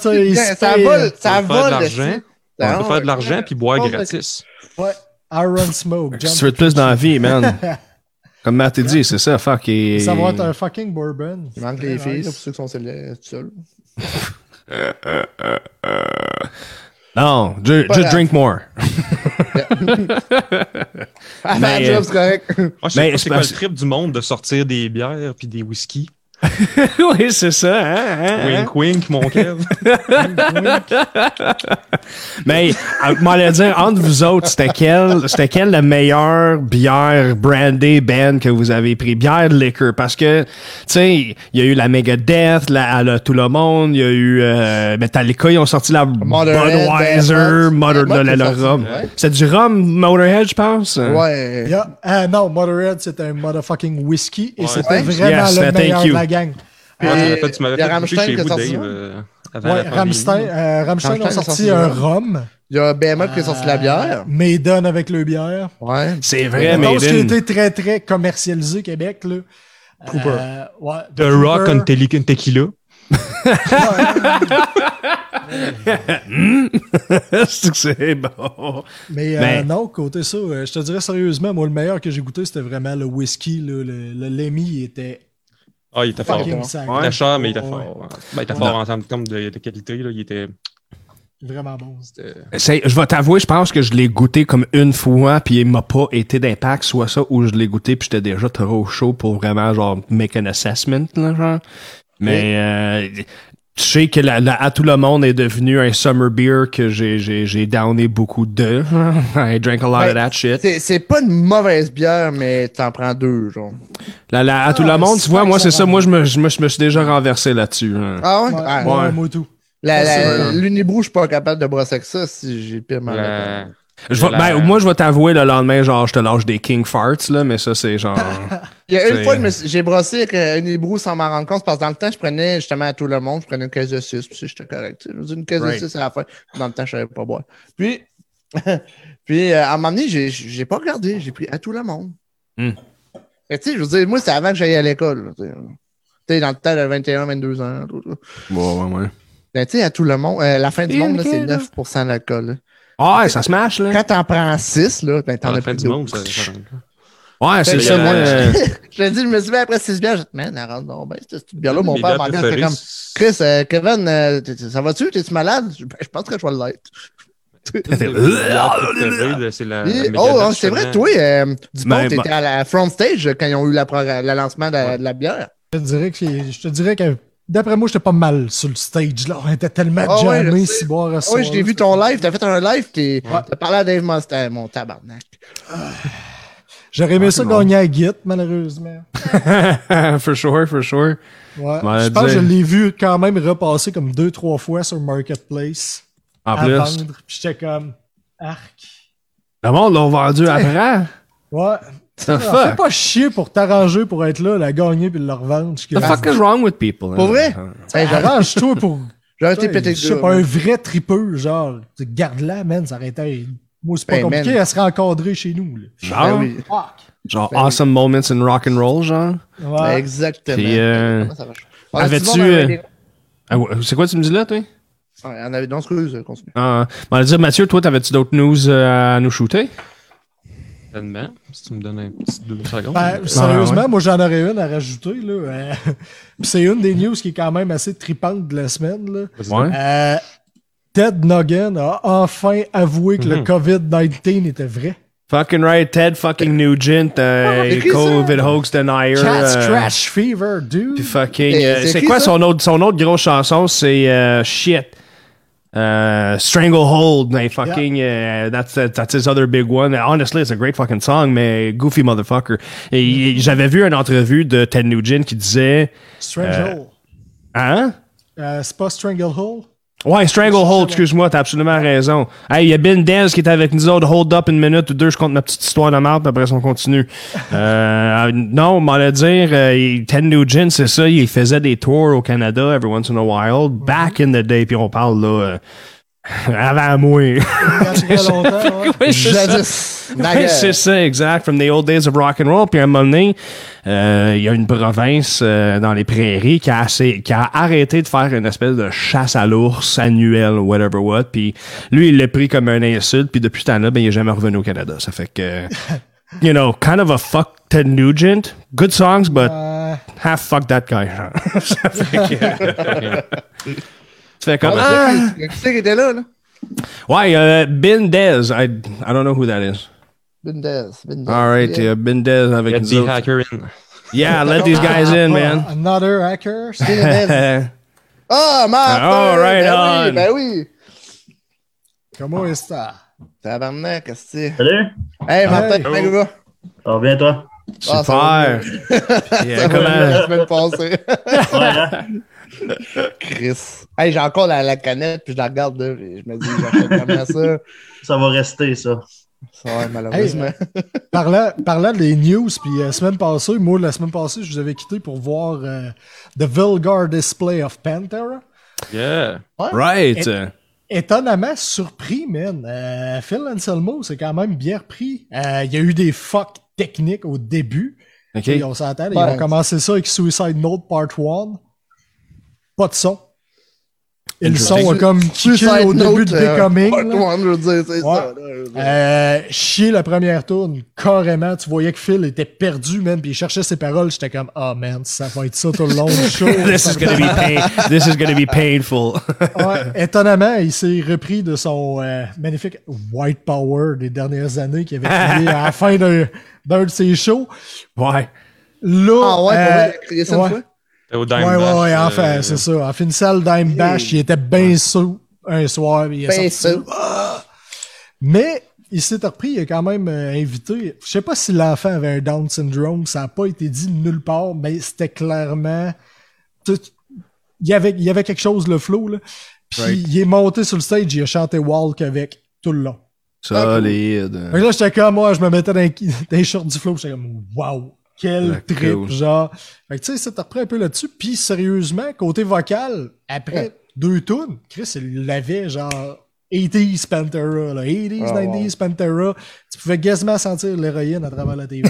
Ça vole, ça vole. On Ah, peut faire de l'argent puis boire gratis. Ouais, Aaron Smoke. Si tu veux de plus dans la vie, man. Comme Matt t'a dit, c'est ça, fuck. Et... Ça va être un fucking bourbon. Il manque les filles, pour ceux qui sont seuls- seuls. Non, ju- just drink more. Ah, Mais, ma job, euh, c'est correct. Moi, je sais Mais pas c'est quoi le trip du monde de sortir des bières puis des whisky. oui, c'est ça, hein, hein, hein. Wink wink, mon Kev. Mais, moi, le dire, entre vous autres, c'était quelle, c'était quelle la meilleure bière brandée band que vous avez pris? Bière de liquor. Parce que, tu sais, il y a eu la Megadeth, la, Tout le Monde, il y a eu, euh, Metallica, ils ont sorti la Motorhead, Budweiser, Rock. le, le, le Sorti, rhum. ouais. C'est du rhum, Motorhead, je pense? Ouais. Yeah. Ah non, Motorhead, c'était un motherfucking whisky et Ouais. c'était Ouais. vraiment Yes, le thank meilleur you. de la gang. Ouais, tu euh, m'avais fait- tu m'avais il y a fait Rammstein chez qui a vous, sorti Dave, euh, avant Ouais, la pandémie. Rammstein, euh, Rammstein Rammstein ont a sorti sorti un rhum. Il y a BMF qui a sorti la bière. Euh, Maiden avec le bière. Ouais. C'est vrai, Une chose qui a Maiden. été très, très commercialisé Québec, là. Trooper. Euh, ouais, The Rock on Tequila. c'est bon. Mais, euh, Mais- non, côté ça, je te dirais sérieusement, moi, le meilleur que j'ai goûté, c'était vraiment le whisky. là. le, le Lemmy était Ah, il était fort. Il était cher, mais il était fort. ouais. Ben, il était Ouais. fort en termes comme de, de qualité. Là. Il était. Vraiment bon. c'était- C'est- je vais t'avouer, je pense que je l'ai goûté comme une fois, puis il m'a pas été d'impact, soit ça, ou je l'ai goûté, puis j'étais déjà trop chaud pour vraiment, genre, make an assessment, là, genre. Mais, euh, tu sais que la, la- à tout le monde est devenu un summer beer que j'ai, j'ai, j'ai downé beaucoup de. I drank a lot of Ben, that shit. C'est c'est pas une mauvaise bière, mais t'en prends deux, genre. La, la- à tout Ah, le monde, c'est tu vois, moi, c'est ça moi, je me, je me, je me suis déjà renversé là-dessus. hein. Ah ouais? Ouais, Ah, ouais, ouais. moi tout. La, c'est la, vrai. l'unibrou, je suis pas capable de brosser avec ça si j'ai pire mal. Je la- ben, moi, je vais t'avouer le lendemain, genre, je te lâche des king farts, là, mais ça, c'est genre. Il y a une fois, suis- j'ai brossé avec euh, une hibou sans m'en rendre compte, parce que dans le temps, je prenais justement à tout le monde, je prenais une caisse de 6, puis j'étais correct. une caisse Right. de 6 à la fin. Dans le temps, je savais pas boire. Puis, puis euh, à un moment donné, j'ai, j'ai pas regardé, j'ai pris à tout le monde. Hmm. Mais tu sais, je veux dire, moi, c'est avant que j'aille à l'école. Tu sais. Dans le temps de 21, 22 ans. tout, tout. ouais, ouais, ouais. Ben, tu sais, à tout le monde, euh, la fin du monde, là, c'est lequel, là? 9% d'alcool. Ah, ouais, ça se mâche, là. Quand t'en prends 6, là, ben, t'en la as fin plus du monde, ça. Ouais, c'est ça, moi. euh, Je te dis, je me suis dit, après 6 bières, j'ai dit, man, rentre donc ben, cette petite bière-là, mon père m'a préférées, comme, Chris, euh, Kevin, euh, ça va-tu? T'es-tu malade? Je, ben, je pense que je vais l'être. C'est la. La oh, c'est vrai, toi, euh, Dupont, Ben, t'étais ben- à la front stage quand ils ont eu la le lancement de, la- de la bière. Je te dirais que, je te dirais que d'après moi, j'étais pas mal sur le stage. Là. On était tellement Ah ouais, jammés, je sais. si boire à Ah oui, je t'ai vu ton live, t'as fait un live qui t'as parlé à Dave Mustaine, mon tabarnak. J'aurais aimé ça bon. gagner à Git, malheureusement. for sure, for sure. Ouais. Ouais, je pense que je l'ai vu quand même repasser comme deux, trois fois sur Marketplace En à plus, vendre. Puis j'étais comme, arc. le monde l'a vendu après. Ouais. Ah, Fais pas chier pour t'arranger pour être là, la gagner puis le revendre. The fuck is wrong with people? Pour vrai? Hey, Arrange-toi pour. J'aurais été pété pas, un vrai tripeux, genre. tu Garde-la, man, ça aurait été. Moi, c'est pas Ben, compliqué, man. elle serait encadrée chez nous. Là. Genre, Ben oui. Genre awesome moments in rock and roll, genre? Ben, Ouais. exactement. Puis, euh, avais-tu, euh, Ah C'est quoi tu me dis là, toi? Ouais, on avait... Non, excuse, euh, continue. Ah, on va dire, Mathieu, toi, t'avais-tu d'autres news euh, à nous shooter? Si tu me donnes un petit deux secondes. Ben, sérieusement, ouais. moi j'en aurais une à rajouter. Là. Puis c'est une des news qui est quand même assez tripante de la semaine. Là. Ouais. Euh, Ted Nugent a enfin avoué que le Mhm. COVID-19 était vrai. Fucking right, Ted fucking Nugent, euh, ça? COVID hoax denier. Cat's euh, Trash Fever, dude. Puis fucking. Euh, c'est quoi ça? son autre, son autre grosse chanson? C'est euh, Shit. Uh, Stranglehold, mais fucking, uh, that's, that's his other big one. Honestly, it's a great fucking song, mais goofy motherfucker. Et il- j'avais vu une entrevue de Ted Nugent qui disait, Stranglehold. hein? Euh, c'est pas Stranglehold? Ouais, Stranglehold, excuse-moi, t'as absolument raison. Hey, il y a Ben Dez qui est avec nous autres. Hold up une minute ou deux, je compte ma petite histoire de puis après ça, on continue. euh, non, on m'allait dire, euh, Ted Nugent, c'est ça, il faisait des tours au Canada every once in a while, back in the day, puis on parle là, euh, avant moi. Il y a très longtemps, ouais. Oui, c'est ça? Jadis. C'est ça, exact. From the old days of rock and roll. Puis à un moment donné, euh, il y a une province euh, dans les prairies qui a, assez, qui a arrêté de faire une espèce de chasse à l'ours annuelle ou whatever what. Puis lui, il l'a pris comme un insulte. Puis depuis ce temps-là, ben, il est jamais revenu au Canada. Ça fait que, you know, kind of a fuck Ted Nugent. Good songs, but Euh, half fuck that guy. ça fait que... tu fais comme... Ah, Ah! mais Qui c'est qui était là, là? Ouais, euh, Ben Dez. I, I don't know who that is. Bindez. Bindez. All right, Yeah. uh, Ben Dez avec Get the hacker in. Yeah, let these guys in, man. Another hacker. Ah, Martin! All right ben on. Oui, ben oui! Comment est-ce ça? Tabarnak, qu'est-ce que c'est? Salut, Hey, Martin, Hey. comment il va? ça va bien toi? Ah, ça va Super. Yeah, Ça va comment- bien la semaine passée. Ouais, hein? Chris. Hey, j'ai encore la, la canette, puis je la regarde, là, je me dis, j'achète jamais ça. Ça va rester, ça. Ça va, malheureusement. Parlant, parlant des news, puis la semaine passée, moi, la semaine passée, je vous avais quitté pour voir euh, The Vulgar Display of Pantera. Yeah. Right. Étonnamment surpris, man. Euh, Phil Anselmo, c'est quand même bien repris. Euh, Il y a eu des fuck techniques au début. OK. Et on s'entend, ils ont commencé ça avec Suicide Note Part 1. Pas de son. Et le son a comme kické au début de euh, Becoming. dire. Euh, chier la première tourne, carrément. Tu voyais que Phil était perdu, man, puis il cherchait ses paroles. J'étais comme, ah, man, ça va être ça tout le long du show. This is gonna be pain. This is gonna be painful. Ouais, étonnamment, il s'est repris de son euh, magnifique White Power des dernières années qu'il avait crié à la fin d'un d'un de ses shows. ouais. Là, Ah ouais, euh, pour vrai, il a crié ça une ouais. Au ouais, Dime ouais, Bash, ouais, euh, enfin, c'est ça. En finissant le Dime Bash, il était bien sous un soir. il Ben, ça. Ah! Mais il s'est repris, il a quand même euh, invité. Je sais pas si l'enfant avait un Down syndrome, ça n'a pas été dit nulle part, mais c'était clairement. tout- Il y, avait, il y avait quelque chose, le flow, là. Puis Right. il est monté sur le stage, il a chanté Walk avec tout le long. Solide. Que là, j'étais comme, moi, je me mettais dans, les- dans les shorts du flow, j'étais comme, wow, quel La trip, cool. genre. Fait que tu sais, ça t'a repris un peu là-dessus. Puis sérieusement, côté vocal, après deux tunes, Chris, il l'avait genre 80s Pantera, là, 80s, Oh, 90s Pantera. Tu pouvais quasiment sentir l'héroïne à travers la TV.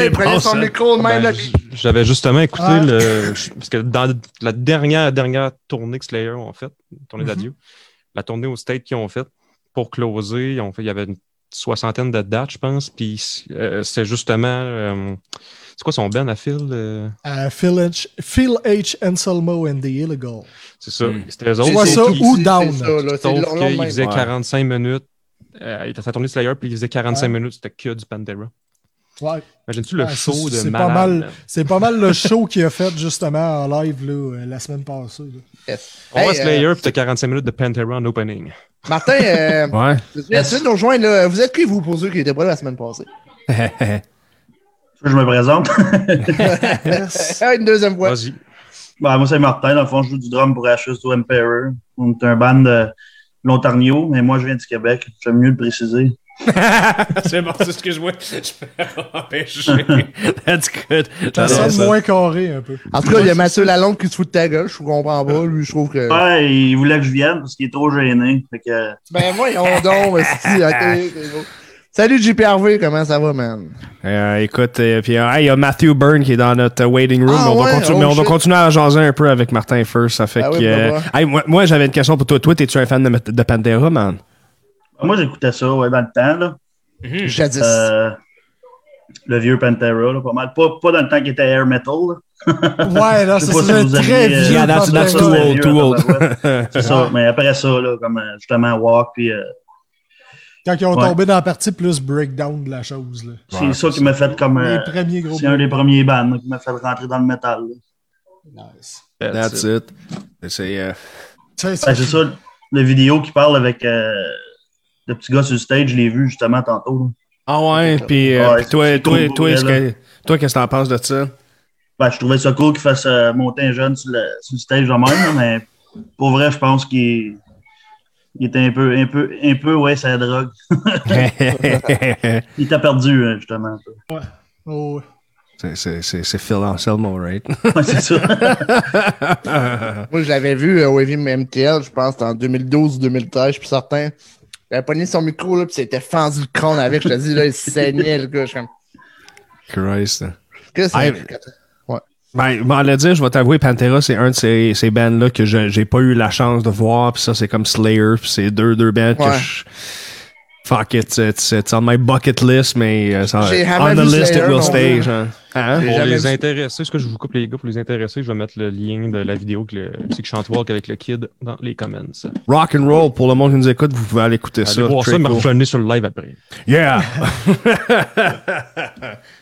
Il prenait son micro de Ben, même, là. j- J'avais justement écouté Ah. le. Parce que dans la dernière, dernière tournée que Slayer ont fait, tournée Mhm. d'adieu, la tournée au State qu'ils ont fait pour closer, ils ont fait, il y avait une soixantaine de dates, je pense. Puis euh, c'est justement. euh, c'est quoi son band à Phil euh, Phil, H, Phil H. Anselmo and the Illegal. C'est ça. Mm. C'était eux autres. Soit C'est- ça ou Down. ça, même. faisait Ouais. 45 minutes. Euh, il était à sa tournée Slayer, puis il faisait 45 Ouais. minutes, c'était que du Pantera. Ouais. Imagines-tu le Ouais, show c'est- de c'est malade? pas mal, man? c'est pas mal le show qu'il a fait justement en live là, euh, la semaine passée. là. Yes. On voit Hey, euh, Slayer, puis t'as 45 minutes de Pantera en opening. Martin, euh, Ouais. viens de nous rejoindre, là. Vous êtes qui, vous, pour ceux qui étaient pas là la semaine passée? Je me présente. Ah, Une deuxième fois. Vas-y. Ben, moi, c'est Martin. Dans le fond, je joue du drum pour Ashes to Emperor. On est un band de l'Ontario, mais moi, je viens du Québec. J'aime mieux le préciser. c'est bon, c'est ce que je vois. Je peux empêcher. That's good. Ça sonne moins carré un peu. En tout cas, il y a Mathieu Lalonde qui se fout de ta gueule. Je comprends pas. Lui, je trouve que. Ouais, il voulait que je vienne parce qu'il est trop gêné. Fait que, Ben, voyons donc, esti, ok. Salut JPRV, comment ça va, man? Euh, écoute, euh, puis euh, hey, il y a Matthew Byrne qui est dans notre euh, waiting room. Ah, mais on, va, ouais? continu- Oh, mais on va continuer à jaser un peu avec Martin first. Ça fait Ah que. oui, bah, hey, moi, moi, j'avais une question pour toi. Toi, es-tu un fan de, de Pantera, man? Moi, j'écoutais ça ouais, dans le temps. Là. Jadis. Euh, le vieux Pantera, là, pas mal. Pas, pas dans le temps qu'il était air metal. là. Ouais, là, c'est si un très aviez, euh, vieux. Yeah, that's- Pantera. that's Ça, too c'est old, vieux, too old. C'est ça. Mais après ça, là, comme euh, justement Walk, puis euh, Quand ils ont Ouais. tombé dans la partie plus breakdown de la chose. Là. c'est ça qui m'a fait comme. Les euh, c'est un des premiers bands qui m'a fait rentrer dans le métal. là. Nice. That's it. C'est. euh, Ben, c'est ça, la vidéo qui parle avec euh, le petit gars sur le stage, je l'ai vu justement tantôt. là. Ah ouais, puis euh, Ouais, puis toi, toi, cool toi, que- qu'est-ce que t'en penses de ça? Ben, je trouvais ça cool qu'il fasse euh, monter un jeune sur le, sur le stage de même, là, mais pour vrai, je pense qu'il il était un peu, un peu, un peu, ouais, c'est la drogue. Il t'a perdu, euh, justement. Oh, ouais. c'est- c'est c'est- c'est Phil Anselmo, right? Ouais, c'est ça. Moi, je l'avais vu euh, au Heavy MTL, je pense, en 2012 ou 2013, je suis certain. Il avait pogné son micro, là, puis c'était fendu le crâne avec. Je te dis, là, il saignait, le gars. Je suis comme, Christ. qu'est-ce que c'est? Ben, ben, le dire, je vais t'avouer, Pantera, c'est un de ces, ces bands-là que j'ai pas eu la chance de voir. Puis ça, c'est comme Slayer. Puis c'est deux, deux bands Ouais. que je... Fuck it, it's, it's on my bucket list, mais ça, J'ai on the list it will stay. Hein? J'ai Pour les intéressés, ce que je vous coupe les gars, pour les intéressés, je vais mettre le lien de la vidéo que le que chante Walk avec le kid dans les comments. Rock and roll, pour le monde qui nous écoute, vous pouvez aller écouter ça. Allez voir ça, cool. revenez sur le live après. Yeah!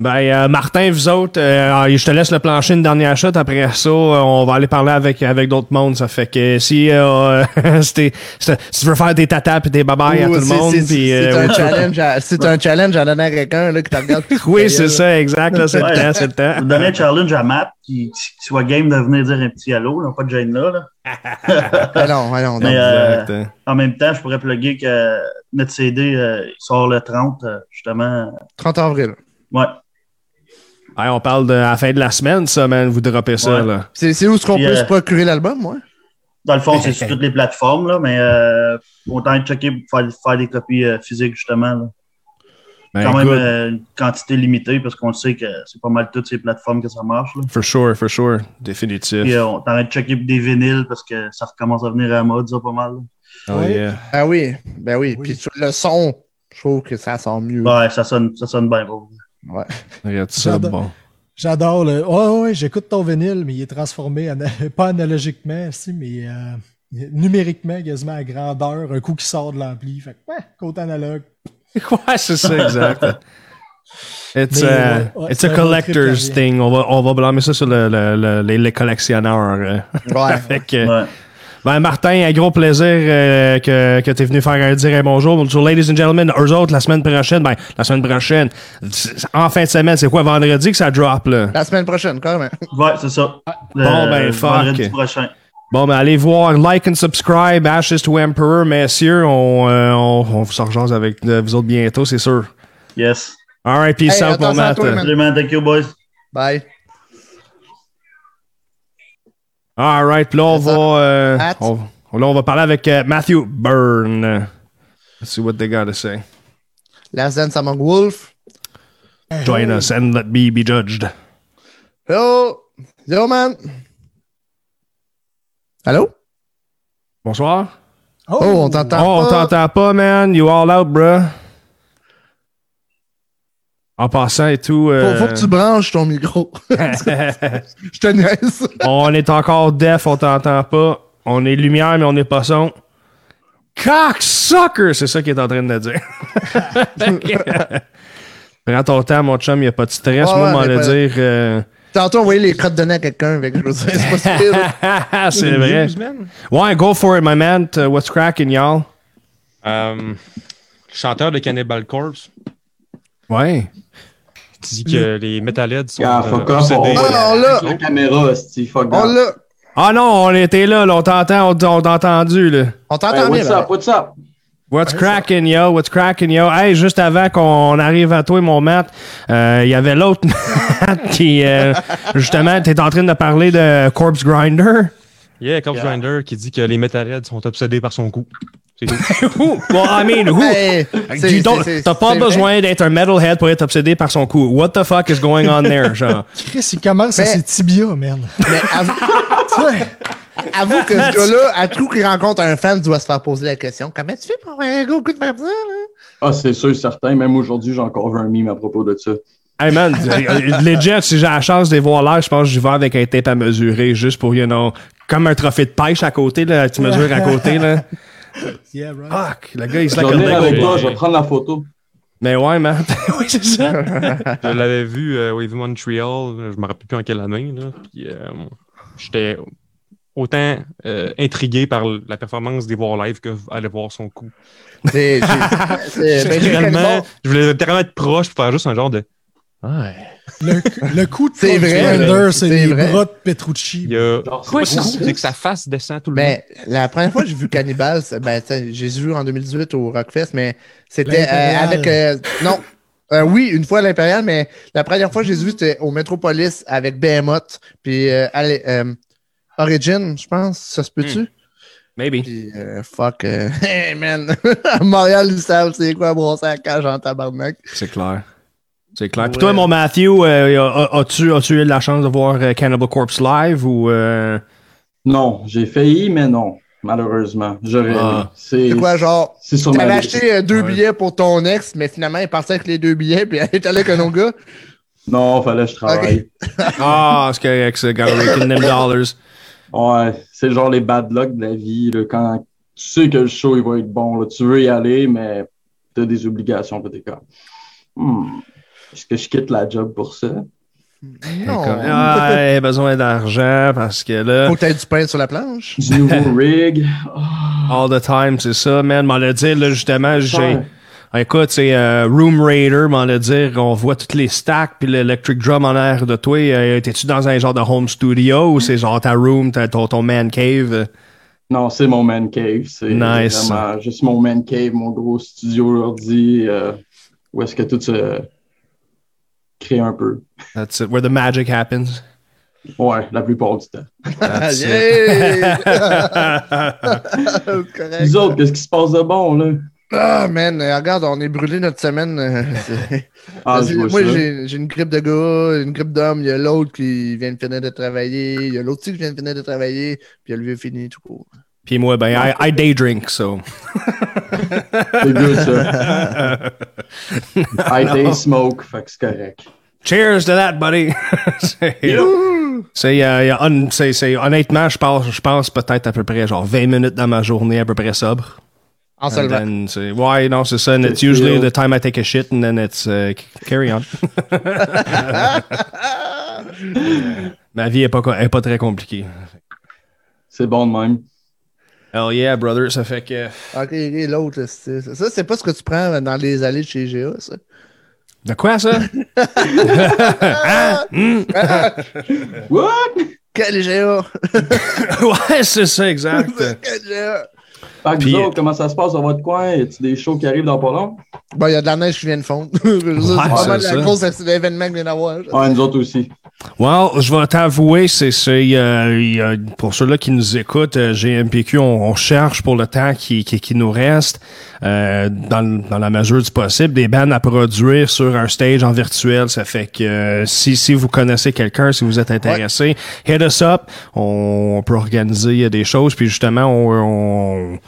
ben, euh, Martin, vous autres, euh, je te laisse le plancher une dernière shot. Après ça, euh, on va aller parler avec, avec d'autres mondes. Ça fait que si, euh, si, t'es- si tu veux faire des tatas et des babayes à tout le monde, c'est- puis, C'est euh, un challenge à- c'est un challenge à donner à quelqu'un là, qui te regarde. oui, c'est ça, exact. là, C'est le temps, c'est le Je temps. donner un challenge à Matt qui, qui soit game de venir dire un petit allô, là, pas de gêne là. là. Ah non, ah. Mais, euh, hein. En même temps, je pourrais plugger que notre CD euh, il sort le 30, euh, justement. 30 avril. Ouais. Hey, on parle de à la fin de la semaine, ça, man. Vous droppez ça, Ouais. là. C'est où est-ce qu'on peut euh, se procurer l'album, moi? Dans le fond, c'est sur toutes les plateformes, là, mais euh, autant checker pour faire, faire des copies euh, physiques, justement. Là. Ben, Quand même écoute, euh, une quantité limitée, parce qu'on sait que c'est pas mal toutes ces plateformes que ça marche. Là. for sure, for sure. Définitif. Puis euh, on t'arrête de checker des vinyles parce que ça recommence à venir à la mode, ça, pas mal. là. Oh, yeah. Ah oui, ben oui. Oui. Puis sur le son, je trouve que ça sent mieux. Ouais, ça sonne, ça sonne bien beau. Ouais. Regarde ça, J'adore. bon. J'adore le. Ouais, ouais, j'écoute ton vinyle, mais il est transformé, ana- pas analogiquement, si, mais euh, numériquement, quasiment à grandeur, un coup qui sort de l'ampli. Fait que, ouais, côté analogue. Ouais, c'est ça, exact. It's, Mais, a, ouais, ouais, it's collector's thing. On va, on va blâmer ça sur le, le- le- les, les collectionneurs. euh. Ouais. Fait que, Ouais. Ben, Martin, un gros plaisir euh, que, que tu es venu faire un, dire un bonjour. Bonjour, ladies and gentlemen. Eux autres, la semaine prochaine, ben, la semaine prochaine, en fin de semaine, c'est quoi, vendredi que ça drop, là? La semaine prochaine, quand même. Ouais, c'est ça. Le- Bon, ben, fuck. Vendredi prochain. Bon, ben, allez voir, like and subscribe, Ashes to Emperor, messieurs. On, euh, on, on vous s'en avec euh, vous autres bientôt, c'est sûr. Yes. All right, peace Hey, out, mon Matt. Thank you, boys. Bye. All right, là, on va, euh, on, là, on va parler avec euh, Matthew Byrne. Let's see what they got to say. Last Dance Among Wolf. Join us and let me be judged. Yo! Yo, man! Allô? Bonsoir. Oh, on t'entend Oh, on pas. t'entend pas, man. You all out, bruh. En passant et tout. Faut, euh, faut que tu branches ton micro. Je te niaise. on est encore deaf, on t'entend pas. On est lumière, mais on n'est pas son. Cocksucker! C'est ça qu'il est en train de dire. Prends ton temps, mon chum, il n'y a pas de stress. Ouais, Moi, m'en le dire. euh, Tantôt, on voyait les crottes données à quelqu'un. dire, C'est pas c'est vrai. Ouais, go for it, my man. Uh, what's cracking, y'all? Euh, chanteur de Cannibal Corpse. Ouais. Qui dit que les Metalheads sont Ah, euh, fuck off, obsédés. on Ah, l'a. la caméra, hostie, fuck On off. l'a. Ah non, on était là, là, on t'entend, on, on t'a entendu, là. On Hey, t'entend bien. what's là. up, what's up? What's cracking, yo? What's cracking, yo? Hey, juste avant qu'on arrive à toi, mon Matt, euh, il y avait l'autre Matt qui, euh, justement, t'es en train de parler de Corpse Grinder. Yeah, Corpse Grinder qui dit que les Metalheads sont obsédés par son cou. Well, I mean, who? Hey, c'est- You don't- c'est- T'as pas besoin d'être un metalhead pour être obsédé par son cou. What the fuck is going on there, genre? Chris, il commence à Mais- ses tibias, man. Mais avoue, que ce gars-là, à tout qu'il rencontre un fan, doit se faire poser la question Comment tu fais pour avoir un gros coup de faire ça là? Ah, c'est sûr, certain. Même aujourd'hui, j'ai encore vu un meme à propos de ça. Hey man, euh, legit, si j'ai la chance de les voir là, je pense que j'y vais avec un tape à mesurer juste pour, you know, comme un trophée de pêche à côté, là, tu mesures à côté, là. Yeah, right. Fuck, le gars, il se Je like vais a venir Lego. avec toi, je vais prendre la photo. Mais ouais, man. oui, c'est ça. Je l'avais vu euh, Wave Montreal, je me rappelle plus en quelle année. Là, puis, euh, j'étais autant euh, intrigué par la performance des voir live que aller voir son coup. C'est- j'ai- c'est- ben, je voulais littéralement être proche pour faire juste un genre de. Ouais. Le, le coup de C'est vrai, c'est les vrai. bras de Petrucci. A. C'est que sa face descend tout le long. Mais la première fois que j'ai vu Cannibal, ben, j'ai vu en 2018 au Rockfest, mais c'était euh, avec. euh, non. Euh, oui, une fois à l'Impérial, mais la première fois que j'ai vu, c'était au Metropolis avec Behemoth. Puis euh, allez, euh, Origin, je pense. Ça se peut-tu? Maybe. Puis euh, fuck. euh, hey man. à Montréal, ils savent c'est quoi brosser la cage en tabarnak. C'est clair. C'est clair. Puis toi, mon Matthew, euh, a- as-tu as eu la chance de voir euh, Cannibal Corpse live ou. euh, Non, j'ai failli, mais non, malheureusement. J'aurais Ah. C'est quoi, genre, c'est sur t'avais acheté euh, deux Ouais. billets pour ton ex, mais finalement, il partait avec les deux billets, puis elle est allée avec un autre gars? Non, fallait que je travaille. Ah, c'est correct, ça, gotta raking them dollars. Ouais, c'est genre les bad luck de la vie. là, quand tu sais que le show il va être bon, là, tu veux y aller, mais t'as des obligations, peut-être comme. Hmm, Est-ce que je quitte la job pour ça? Non. Ah, besoin d'argent parce que là, Faut que du pain sur la planche. Du nouveau rig. all the time, c'est ça, man. M'en le dire, là, justement, j'ai. Écoute, c'est euh, Room Raider, m'en le dire, on voit toutes les stacks, puis l'electric drum en air de toi. Euh, T'es-tu dans un genre de home studio ou c'est genre ta room, ta- ton, ton man cave? Non, c'est mon man cave. C'est Nice. vraiment juste mon man cave, mon gros studio ordi, euh, où est-ce que tout se crée un peu. That's it, where the magic happens. Ouais, la plupart du temps. That's it. Yeah! Correct. Les autres, qu'est-ce qui se passe de bon, là? Ah, man, regarde, on est brûlé notre semaine. Ah, Moi, j'ai j'ai une grippe de gars, une grippe d'homme. Il y a l'autre qui vient de finir de travailler. Il y a l'autre qui vient de finir de travailler. Puis il y a le vieux fini, tout court. Puis moi, ben, I, I day drink, so. C'est good, ça. I day smoke, fait que c'est correct. Cheers to that, buddy! c'est, c'est, euh, c'est- c'est- honnêtement, je pense, je pense peut-être à peu près genre 20 minutes dans ma journée à peu près sobre. En se And levant. then c'est- ouais, non, c'est ça. And it's C'est usually the time I take a shit and then it's uh, carry on. Ma vie est pas, est pas très compliquée. C'est bon de même. Hell yeah, brother. Ça fait que. Ok, l'autre, c'est- ça, ça, c'est pas ce que tu prends dans les allées de chez GA, ça. De quoi ça? Hein? Hmm? What? Quel GA? ouais, c'est ça, exact. Quel GA? Que Puis- autres, comment ça se passe dans votre coin? Y a-tu des shows qui arrivent dans pas long? Il y a de la neige qui vient de fondre. c'est la vient d'avoir. Ouais, nous autres aussi. Well, je vais t'avouer, c'est c'est euh, il y a- pour ceux-là qui nous écoutent, euh, GMPQ, on, on cherche pour le temps qui, qui, qui nous reste, euh, dans, le- dans la mesure du possible, des bands à produire sur un stage en virtuel. Ça fait que euh, si, si vous connaissez quelqu'un, si vous êtes intéressé, hit us up. On, on peut organiser des choses. Puis justement, on, on,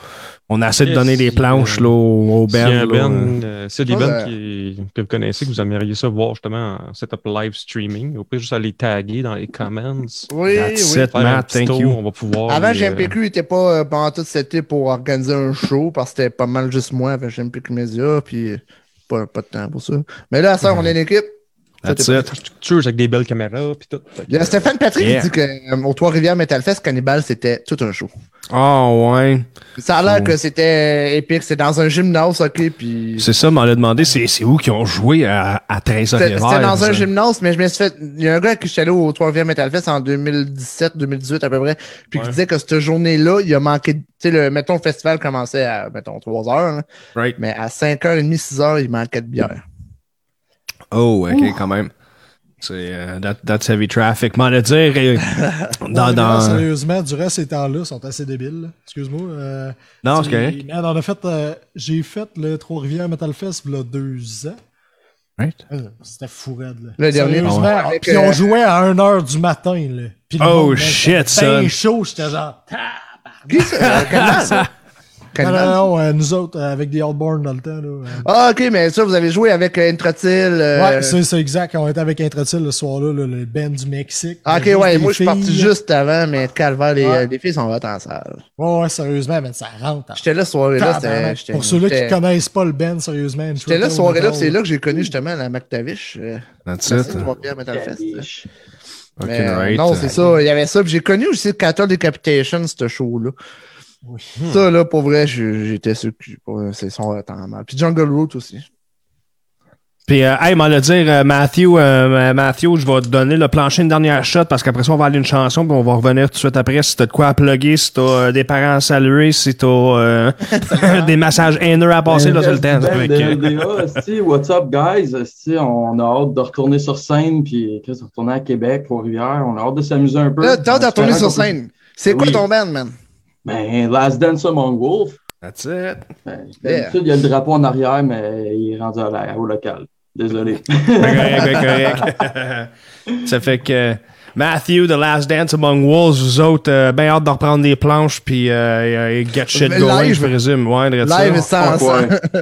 on essaie de Yes, donner des planches euh, là, aux, aux S'il y a bands. un là. band, euh, a des Ouais. qui, que vous connaissez, que vous aimeriez ça voir justement en setup live streaming, au pire, juste à les taguer dans les comments. Oui, That's oui. it, thank tour, you. On va pouvoir. Avant, euh, GMPQ était pas euh, pendant tout cet été pour organiser un show parce que c'était pas mal juste moi avec GMPQ Media, puis pas, pas de temps pour ça. Mais là, ça, on est une équipe. Avec des belles caméras puis tout. A Stéphane Patrick Yeah. qui dit que euh, au Trois-Rivières Metal Fest, Cannibal, c'était tout un show. Oh, ouais. Ça a l'air Oh. que c'était épique. C'est dans un gymnase, ok, puis... C'est ça, m'en a demandé, c'est où qu'ils ont joué à, à 13 C'était dans un gymnase, mais je me suis fait. Il y a un gars qui je suis allé au 3e Metal Fest en 2017, 2018 à peu près. Puis Ouais. qui disait que cette journée-là, il a manqué. Tu sais, le, mettons, le festival commençait à, mettons, 3 heures. hein, Right. mais à 5h30, 6h, il manquait de bière. Oh, ok, quand même. C'est euh, that- that's heavy traffic. M'en a dire, euh, dans, Ouais, dans... Sérieusement, durant ces temps-là, sont assez débiles. Excuse-moi. euh, Non, c'est correct. man, on a fait, euh, j'ai fait le Trois-Rivières Metal Fest il y a deux ans. Right. Euh, C'était fou raide, là. Le dernier, Sérieusement, ouais. Avec, Puis on euh, jouait à 1h du matin, là. Puis Oh, monde, shit, bien chaud, j'étais genre... Qui ça? Non, non, non, euh, nous autres, euh, avec des Outborn dans le temps, là. euh. Ah, ok, mais ça, vous avez joué avec euh, Introtil. euh, Ouais, c'est c'est exact. On était avec Introtil le soir-là, là, le band du Mexique. Ah, ok, ouais, moi, je suis parti juste avant, mais Calvaire, les, Ouais. les filles sont hot en salle. Ouais, ouais, sérieusement, man, ça rentre. en J'étais là ce j'étais- Pour ceux-là qui connaissent pas le band, sérieusement. J'étais là ce puis c'est là que j'ai connu justement la McTavish. That's it. Mais. Non, c'est ça. Il y avait ça. J'ai connu aussi Cattle Decapitation, ce show-là. Ça, là, pour vrai, j'étais sûr que c'est son temps mal. Puis Jungle Root aussi. Puis, euh, hey, m'en a dire, euh, Matthew, euh, Matthew, je vais te donner le plancher une dernière shot parce qu'après ça, on va aller une chanson puis on va revenir tout de suite après si t'as de quoi à plugger, si t'as euh, des parents à saluer, si t'as euh, des messages haineux à passer, là, c'est le temps. Fait que- LDA, esti, what's up, guys? On a hâte de retourner sur scène, puis de retourner à Québec, pour Rivière. On a hâte de s'amuser un peu. Là, t'as hâte de retourner sur scène. C'est quoi Oui. ton band, man? Ben, Last Dance Among Wolves. That's it. Ben, Yeah. Il y a le drapeau en arrière, mais il est rendu à la- au local. Désolé. Ben correct, ben correct. ça fait que Matthew, The Last Dance Among Wolves, vous autres, euh, ben hâte de reprendre des planches puis euh, et get shit going, live. je présume. Ouais, ça. Live sans, ouais. sans,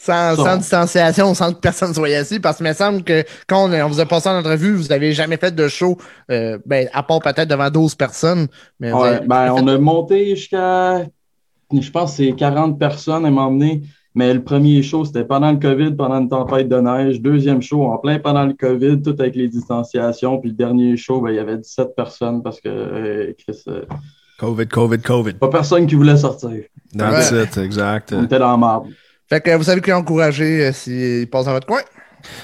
sans, distanciation, sans que personne soit assis. Parce que il me semble que quand on, on vous a passé en entrevue, vous avez jamais fait de show, euh, ben, à part peut-être devant 12 personnes. Mais Ouais, ben, on a monté jusqu'à, je pense, que c'est 40 personnes à m'emmener. Mais le premier show, c'était pendant le COVID, pendant une tempête de neige. Deuxième show, en plein pendant le COVID, tout avec les distanciations. Puis le dernier show, ben, il y avait 17 personnes parce que, euh, Chris, euh, COVID, COVID, COVID. pas personne qui voulait sortir. That's it, exact. On était dans la marbre. Fait que vous savez qui encourager euh, s'ils passent dans votre coin.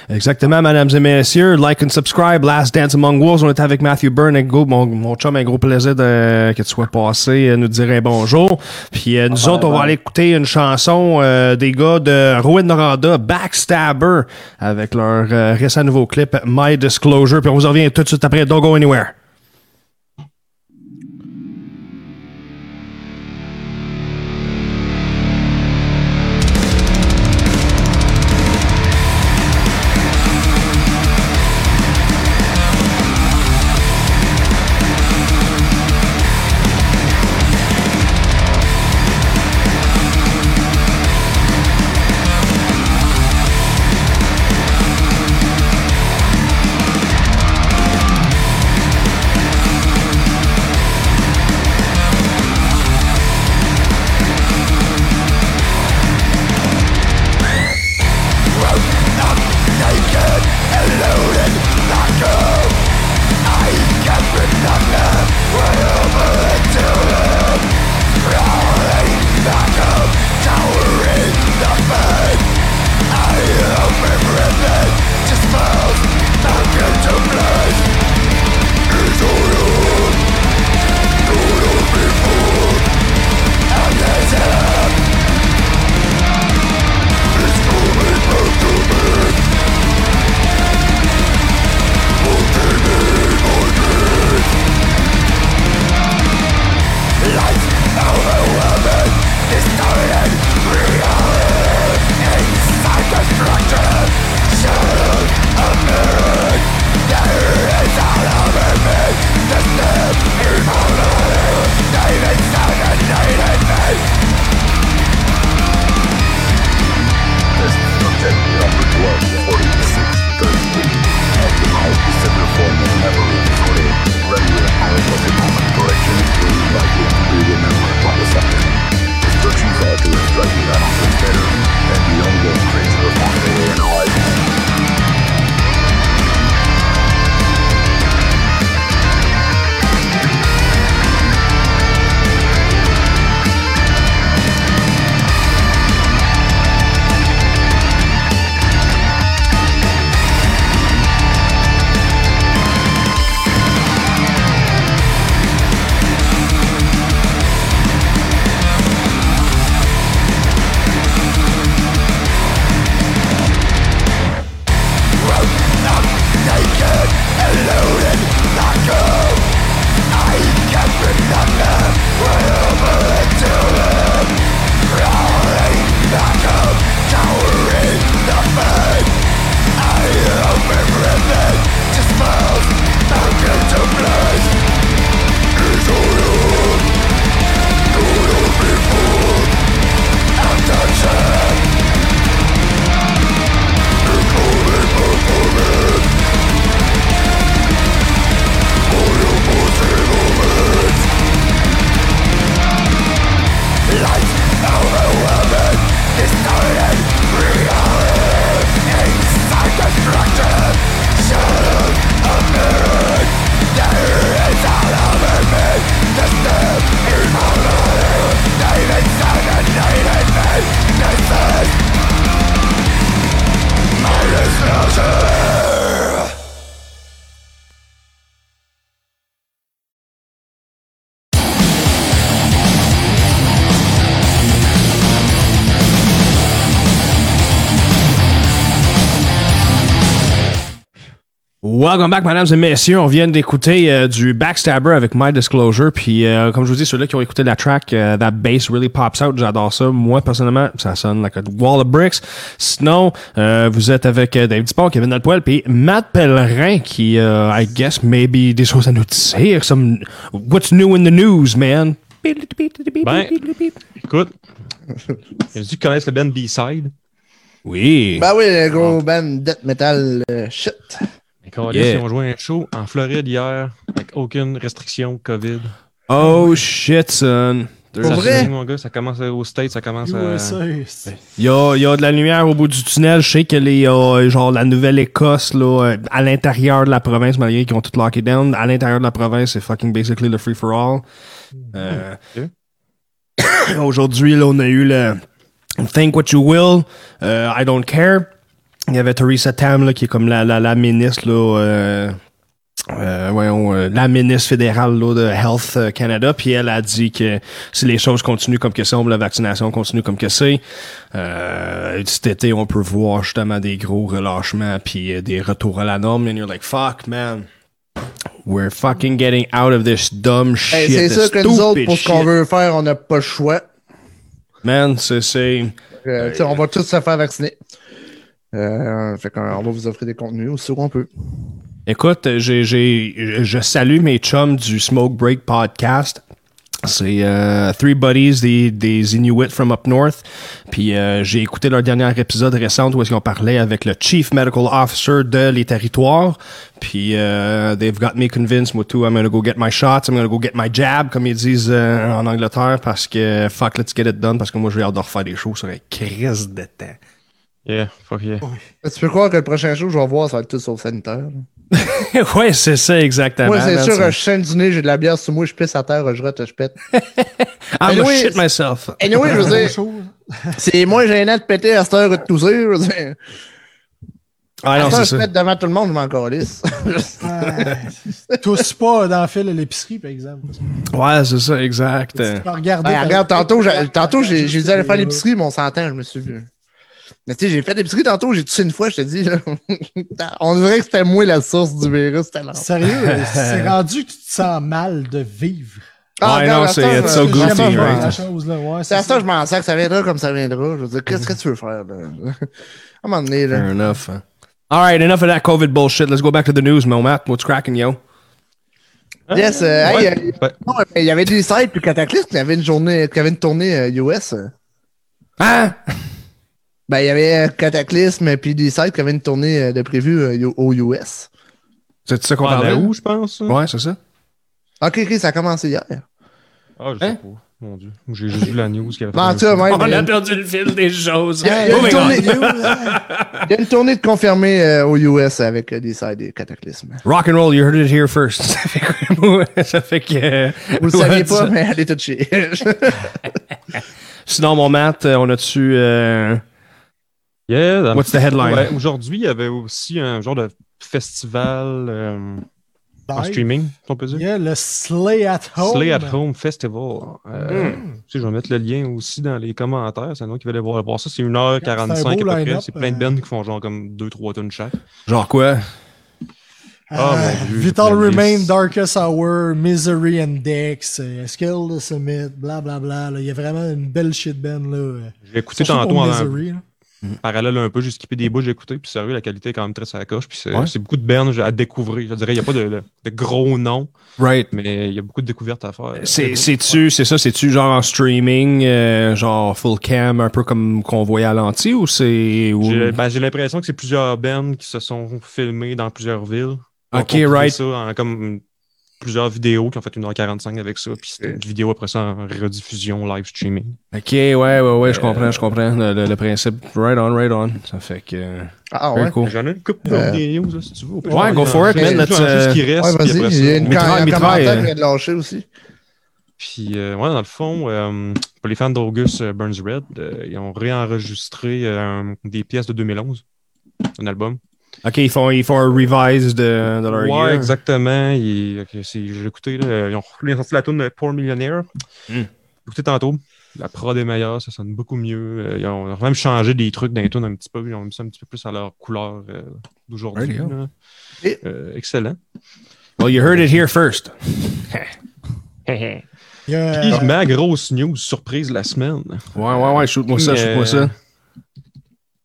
Exactement, mesdames et messieurs. Like and subscribe. Last Dance Among Wolves. On est avec Matthew Byrne. Gros, mon, mon chum, un gros plaisir de, que tu sois passé, euh, nous dire un bonjour. Puis euh, nous autres, on va aller écouter une chanson euh, des gars de Rowan Noranda, Backstabber, avec leur euh, récent nouveau clip, My Disclosure. Puis on vous en revient tout de suite après. Don't go anywhere. Welcome back, mesdames et messieurs. On vient d'écouter euh, du Backstabber avec My Disclosure. Puis, euh, comme je vous dis, ceux-là qui ont écouté la track, euh, that bass really pops out. J'adore ça. Moi, personnellement, ça sonne like a wall of bricks. Sinon, euh, vous êtes avec euh, Dave Dupont, Kevin Dalpoil, puis Matt Pellerin qui, euh, I guess, maybe des choses à nous dire. Some, what's new in the news, man? Ben, écoute, j'ai dû connaître le band B-Side? Oui. Ben oui, le gros band death metal euh, shit. Yeah. Ils ont joué un show en Floride hier, avec aucune restriction COVID. Oh shit, son. Pour Ça vrai? finit, mon gars, ça commence au States, ça commence à... USA, Il y a, il y a de la lumière au bout du tunnel. Je sais que les, euh, genre, la Nouvelle-Écosse, là, euh, à l'intérieur de la province, malgré qu'ils ont tout locké down, à l'intérieur de la province, c'est fucking basically le free-for-all. Euh, Aujourd'hui, là, on a eu le Think What You Will, euh, I Don't Care. Il y avait Theresa Tam, là, qui est comme la, la, la ministre, là, euh, euh, voyons, euh, la ministre fédérale là, de Health euh, Canada, puis elle a dit que si les choses continuent comme que c'est, la vaccination continue comme que c'est, euh, cet été, on peut voir justement des gros relâchements, puis euh, des retours à la norme, and you're like, fuck, man. We're fucking getting out of this dumb shit. Hey, c'est sûr que nous autres, pour ce qu'on veut faire, on n'a pas le choix. Man, c'est, c'est, Euh, on va tous se faire vacciner. Euh, fait on va vous offrir des contenus aussi qu'on peut. Écoute, j'ai, j'ai, je salue mes chums du Smoke Break Podcast. C'est euh, Three Buddies des, des Inuits from Up North. Puis euh, j'ai écouté leur dernier épisode récent où qu'ils ont parlé avec le Chief Medical Officer de les territoires. Puis euh, they've got me convinced, moi tout, I'm gonna go get my shots, I'm gonna go get my jab, comme ils disent en Angleterre, parce que fuck, let's get it done, parce que moi j'ai hâte de refaire des shows sur une crise de temps. Yeah, fuck yeah. Tu peux croire que le prochain show que je vais voir, ça va être tout sauf sanitaire. ouais, c'est ça exactement. Moi, c'est man, sûr, ça- je chaîne du nez, j'ai de la bière sur moi, je pisse à terre, je rate, je pète. I'm Anyway, gonna shit myself. Anyway, je veux dire, c'est moins gênant de péter à cette heure et de tousser. Je veux dire. Ah non, c'est je ça. pète devant tout le monde, je m'en calisse. Tous pas dans le fil à l'épicerie, par exemple. Ouais, c'est ça, exact. Tu peux regarder. Ouais, regarde, tantôt, j'ai- tantôt j'ai j'ai dit aller faire l'épicerie, mais on s'entend, je me suis vu. Mais tu sais, j'ai fait l'épicerie tantôt, j'ai toussé une fois, je te dis. là. on dirait que c'était moi la source du virus. Sérieux, c'est rendu que tu te sens mal de vivre. Ah, Ouais, non, c'est- it's je- so goofy, right? la chose, là. Ouais, C'est à ça, je m'en sers que ça viendra comme ça viendra. Je veux dire, qu'est-ce que tu veux faire, là? À un moment donné, là. Fair enough. hein. All right, enough of that COVID bullshit. Let's go back to the news, Mo Matt. What's cracking, yo? Yes, euh, hey, Ouais. euh, non, mais il y avait des sites puis Cataclysme, il y avait une journée, qui avait une tournée euh, US. euh. Ah! Ben, il y avait euh, Cataclysme puis des sites qui avaient une tournée euh, de prévu euh, aux US. C'est ça qu'on on parlait? où, je pense? Ouais, c'est ça. Ok, ok, ça a commencé hier. Ah, je sais Hein? pas. Mon Dieu. J'ai juste vu la news qui avait fait Ben, ouais, On mais- a perdu le fil des choses. Il y a, il y a Oh une tournée, God. il y a une tournée de confirmée euh, aux US avec euh, des sites et Cataclysme. Rock and roll, you heard it here first. ça fait que... ça fait que Vous le saviez pas, ça. mais allez tout chier. Sinon, mon Matt, on a-tu... Yeah, What's the headline? Ouais, Aujourd'hui, il y avait aussi un genre de festival euh, en streaming, si on peut dire. Il y a le Slay at Home. Slay at Home Festival. Euh, Hmm. tu sais, je vais mettre le lien aussi dans les commentaires. C'est un autre qui aller voir, voir ça. C'est 1h45 C'est un à peu près. C'est plein de euh. bands qui font genre comme 2-3 tonnes chaque. Genre quoi? Euh, Dieu, Vital Remain. Darkest Hour, Misery Index, euh, Skill the Summit, blablabla. là. Il y a vraiment une belle shit band. là. J'ai écouté tantôt en Misery, là. Parallèle un peu. J'ai skippé des bouts, j'ai écouté. Puis sérieux, la qualité est quand même très à la coche. Puis c'est Ouais. beaucoup de bands à découvrir. Je dirais, il n'y a pas de, gros noms, Right. mais il y a beaucoup de découvertes à faire. C'est, c'est-tu, c'est ça, c'est-tu genre en streaming, euh, genre full cam, un peu comme qu'on voyait à l'anti, ou c'est... ou- J'ai ben, j'ai l'impression que c'est plusieurs bands qui se sont filmés dans plusieurs villes. Ok, right. ça en comme plusieurs vidéos qui ont fait 1h45 avec ça. Puis c'était une vidéo après ça en rediffusion, live streaming. Ok, ouais, ouais, ouais, je comprends, je comprends le, le- le principe. Right on, right on. Ça fait que... ah ouais? cool. J'en ai une couple Euh, de vidéos, là, si tu veux. Ouais, go for it, man, euh, qui reste. Ouais, vas-y, j'ai une Mitraille, mitraille, euh. vient de lâcher aussi. Puis, euh, ouais, dans le fond, euh, pour les fans d'August euh, Burns Red, euh, ils ont réenregistré euh, des pièces de 2011, un album. Ok, ils font, ils font un revise de, de leur Ouais, year. exactement. Il- ok, c'est- J'ai écouté, là, ils ont sorti la tune de Poor Millionaire. Hmm. écouté tantôt. La prod est meilleure, ça sonne beaucoup mieux. Euh, ils ont même changé des trucs d'un tune un petit peu. Ils ont mis ça un petit peu plus à leur couleur euh, d'aujourd'hui. Euh, excellent. Well, you heard it here first. Il y a, Puis, ma grosse news surprise de la semaine. Ouais, ouais, ouais, shoot-moi ça, shoot-moi ça.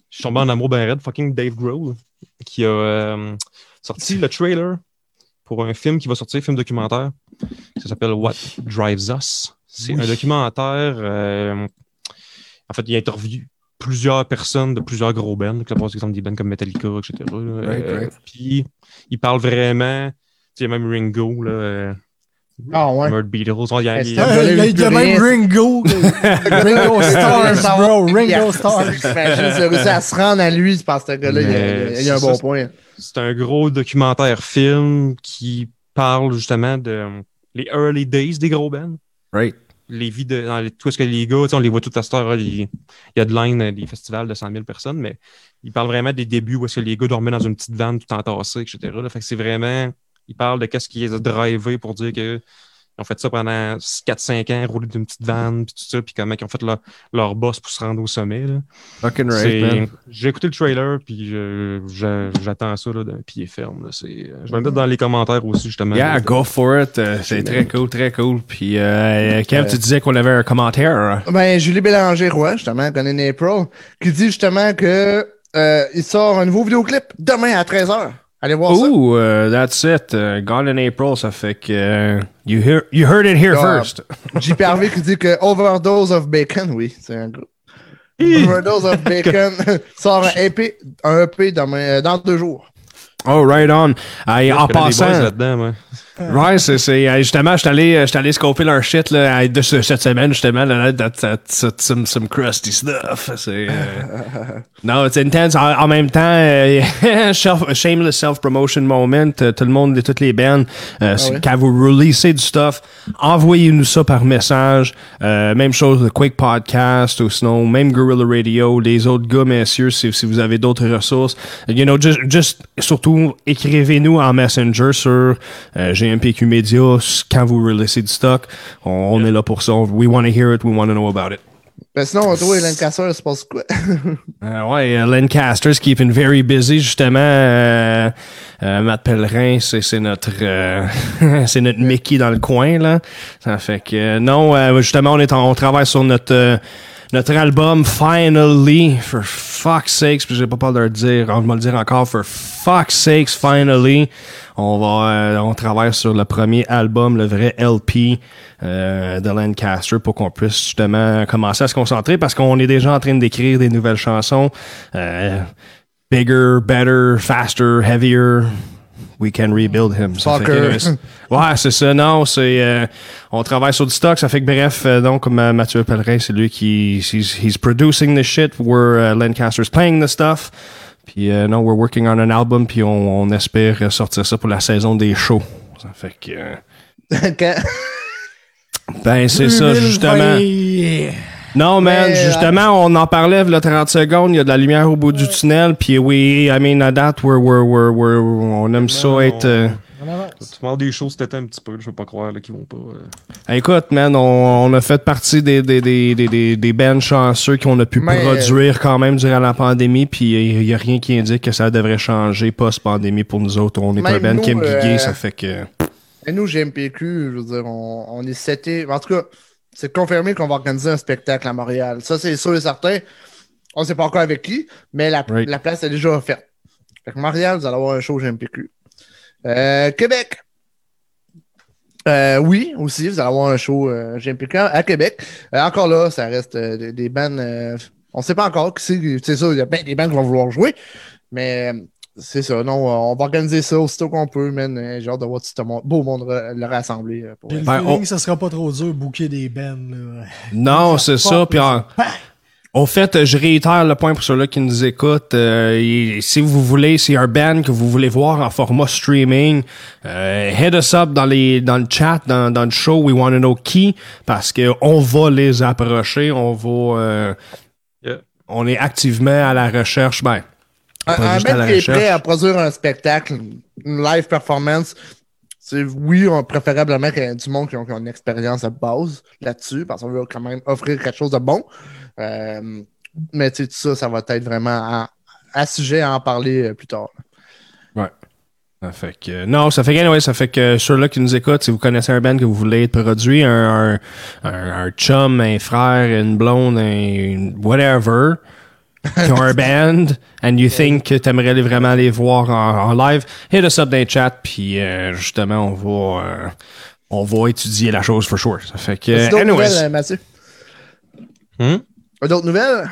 Je suis tombé en amour ben raide, fucking Dave Grohl, qui a euh, sorti le trailer pour un film qui va sortir, film documentaire. Ça s'appelle What Drives Us. C'est un documentaire. euh, en fait, il interviewe plusieurs personnes de plusieurs gros bands, donc, la plupart, exemple des bands comme Metallica, etc. là. Right, Euh, right. Puis, il parle vraiment. Tu sais, même Ringo, là. Ah ouais. Murd Beatles. Il y a- il y même. Ringo. Ringo Stars, bro. Ringo Stars. C'est réussi à se rendre à lui, je pense que ce gars-là, il y a- un bon point. c'est un gros documentaire film qui parle justement de euh, les early days des gros bands. Right. Les vies de. Dans les, tout ce que les gars, on les voit tout à cette heure, il y a de line euh, des festivals de 100 000 personnes, mais il parle vraiment des débuts où est-ce que les gars dormaient dans une petite vanne tout entassé, etc. Là. Fait que c'est vraiment. Il parle de qu'est-ce qui les a drivés pour dire que. Ils ont fait ça pendant 4-5 ans, rouler d'une petite vanne, puis tout ça, puis comment ils ont fait leur, leur boss pour se rendre au sommet. Là. Fucking right. J'ai écouté le trailer, puis j'attends ça là, d'un pied ferme. là. C'est- euh, Je vais le mettre dans les commentaires aussi, justement. Yeah, là. go for it. Euh, c'est très cool, très cool. Puis, euh, Kev, tu disais qu'on avait un commentaire. hein? Ben, Julie Bélanger-Roy, justement, connaît in April, qui dit justement que euh, il sort un nouveau vidéoclip demain à 13h. Allez voir ça. Ooh, uh, that's it. Uh, Gone in April, ça fait que uh, you, hear, you heard it here Ah. first. JP Harvey qui dit que Overdose of Bacon, oui, c'est un gros. Overdose of Bacon sort un EP, un EP euh, dans deux jours. Oh, right on. Hey, Je en connais des boys passant. Ouais, c'est, c'est, euh, justement, je suis allé, euh, allé scoper leur shit là, euh, de ce- cette semaine, justement, là, that, that, that- some, some crusty stuff. C'est, euh, non, it's intense. En, en même temps, euh, self- shameless self-promotion moment, euh, tout le monde, de toutes les bands, euh, c'est- ouais? quand vous releasez du stuff, envoyez-nous ça par message. Euh, même chose, le Quick Podcast, ou sinon, même Gorilla Radio, les autres gars, messieurs, si, si vous avez d'autres ressources. You know, just, just surtout, écrivez-nous en Messenger sur euh, GMPQ Media quand vous releasez du stock. On, on est là pour ça. We want to hear it. We want to know about it. Ben sinon, toi, Lancaster, il se passe quoi? Euh, ouais, euh, Lancaster's keeping very busy, justement. Euh, euh, Matt Pellerin, c'est c'est notre euh, c'est notre Mickey dans le coin, là. Ça fait que euh, non, euh, justement, on est en- on travaille sur notre euh, notre album Finally, for fuck's sakes, puis j'ai pas peur de le dire, on va le dire encore, for fuck's sakes, finally. On va euh, on travaille sur le premier album, le vrai LP euh, de Lancaster pour qu'on puisse justement commencer à se concentrer parce qu'on est déjà en train d'écrire des nouvelles chansons. Euh, bigger, better, faster, heavier. We can rebuild him. Ça fait que, euh, ouais, c'est ça. Non, c'est euh, on travaille sur du stock. Ça fait que bref, euh, donc comme euh, Mathieu Pellerin, c'est lui qui he's, he's producing the shit. We're uh, Lancaster's playing the stuff. Puis euh, non, we're working on an album. Puis on, on espère sortir ça pour la saison des shows. Ça fait que euh, Quand- ben c'est ça justement. 2020. Non, man, Mais, euh, justement, on en parlait, là, 30 secondes, il y a de la lumière au bout du tunnel, puis oui, I mean, at that, we're, we're, we're, we're- on aime ça être... euh, On avance. Tu m'as des choses c'était un petit peu, je veux pas croire là, qu'ils vont pas. euh. Écoute, man, on, on a fait partie des, des, des, des, des, des bands chanceux qu'on a pu Mais- produire quand même durant la pandémie, puis il y a rien qui indique que ça devrait changer post-pandémie pour nous autres. On est un band nous, qui aime euh, ça fait que... Et nous, GMPQ, je veux dire, on, on est seté. En tout cas, c'est confirmé qu'on va organiser un spectacle à Montréal. Ça, c'est sûr et certain. On ne sait pas encore avec qui, mais la, Right. la place est déjà offerte. Fait que Montréal, vous allez avoir un show GMPQ. Euh, Québec. Euh, oui, aussi, vous allez avoir un show euh, GMPQ à Québec. Euh, encore là, ça reste des, des bands. euh, on ne sait pas encore qui c'est. C'est ça, il y a bien des bands qui vont vouloir jouer. Mais c'est ça, non, on va organiser ça aussitôt qu'on peut, man. Euh, J'ai hâte de voir tout ce monde- beau monde le rassembler. euh, pour- Ben, feeling on- que ça sera pas trop dur de booker des bands. Non, c'est Ça Puis en, au fait, je réitère le point pour ceux-là qui nous écoutent. Euh, si vous voulez, c'est un band que vous voulez voir en format streaming, euh, head us up dans les dans le chat, dans, dans le show. We want to know qui, parce que on va les approcher. On va, euh, Yeah. on est activement à la recherche. Ben, Un, mec qui est prêt à produire un spectacle, une live performance, sais, oui, on, préférablement qu'il y ait du monde qui ont, qui ont une expérience de base là-dessus, parce qu'on veut quand même offrir quelque chose de bon. Euh, mais tu sais, tout ça, ça va être vraiment à, à sujet à en parler euh, plus tard. Ça fait que, non, ça fait que, anyway, ça fait que sur là qui nous écoute, si vous connaissez un band que vous voulez être produit, un, un, un, un chum, un frère, une blonde, un whatever, qui ont un band, and you think que t'aimerais les- vraiment les voir en, en live, hit us up dans le chat, puis euh, justement, on va, euh, on va étudier la chose for sure. Ça fait que, d'autres nouvelles, euh, Mathieu? Hmm? D'autres nouvelles?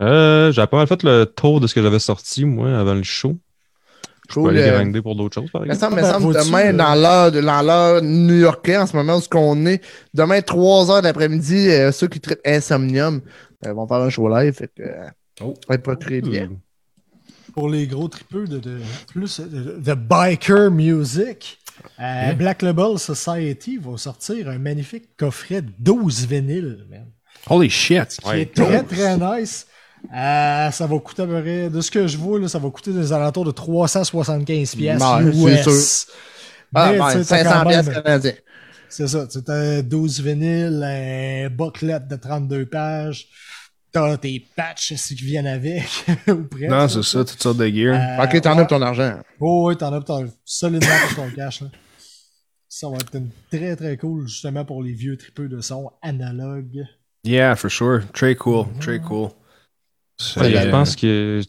Euh, j'avais pas mal fait le tour de ce que j'avais sorti, moi, avant le show. Je peux aller euh, grinder pour d'autres choses, par Me exemple. semble, me ben, semble demain, euh, dans l'heure de dans l'heure new-yorkais, en ce moment où ce qu'on est, demain, 3 heures d'après-midi, euh, ceux qui traitent Insomnium euh, vont faire un show live. Fait que, euh, Oh. on va procurer bien. Pour les gros tripeux de, de plus de, de biker music, euh, Black Label Society va sortir un magnifique coffret de 12 vinyles, man. holy shit. qui Ouais. est très très nice. Euh, ça va coûter à peu près, de ce que je vois, là, ça va coûter des alentours de 375 pièces Ouais, c'est US. Ah, Mais, ben, tu sais, t'as 500 quand piastres même- canadiens. C'est ça, tu as 12 vinyles, un booklet de 32 pages, t'as tes patchs qui viennent avec, ou presque. Non, c'est ça, toutes sortes de gear. Euh, Ok, t'en ouais. as pour ton argent. Oh, oui, t'en as t'en as solidement pour ton cash. Là. Ça va être une très très cool, justement pour les vieux tripeux de son analogue. Yeah, for sure. Très cool, très cool. Ouais, je euh, pense que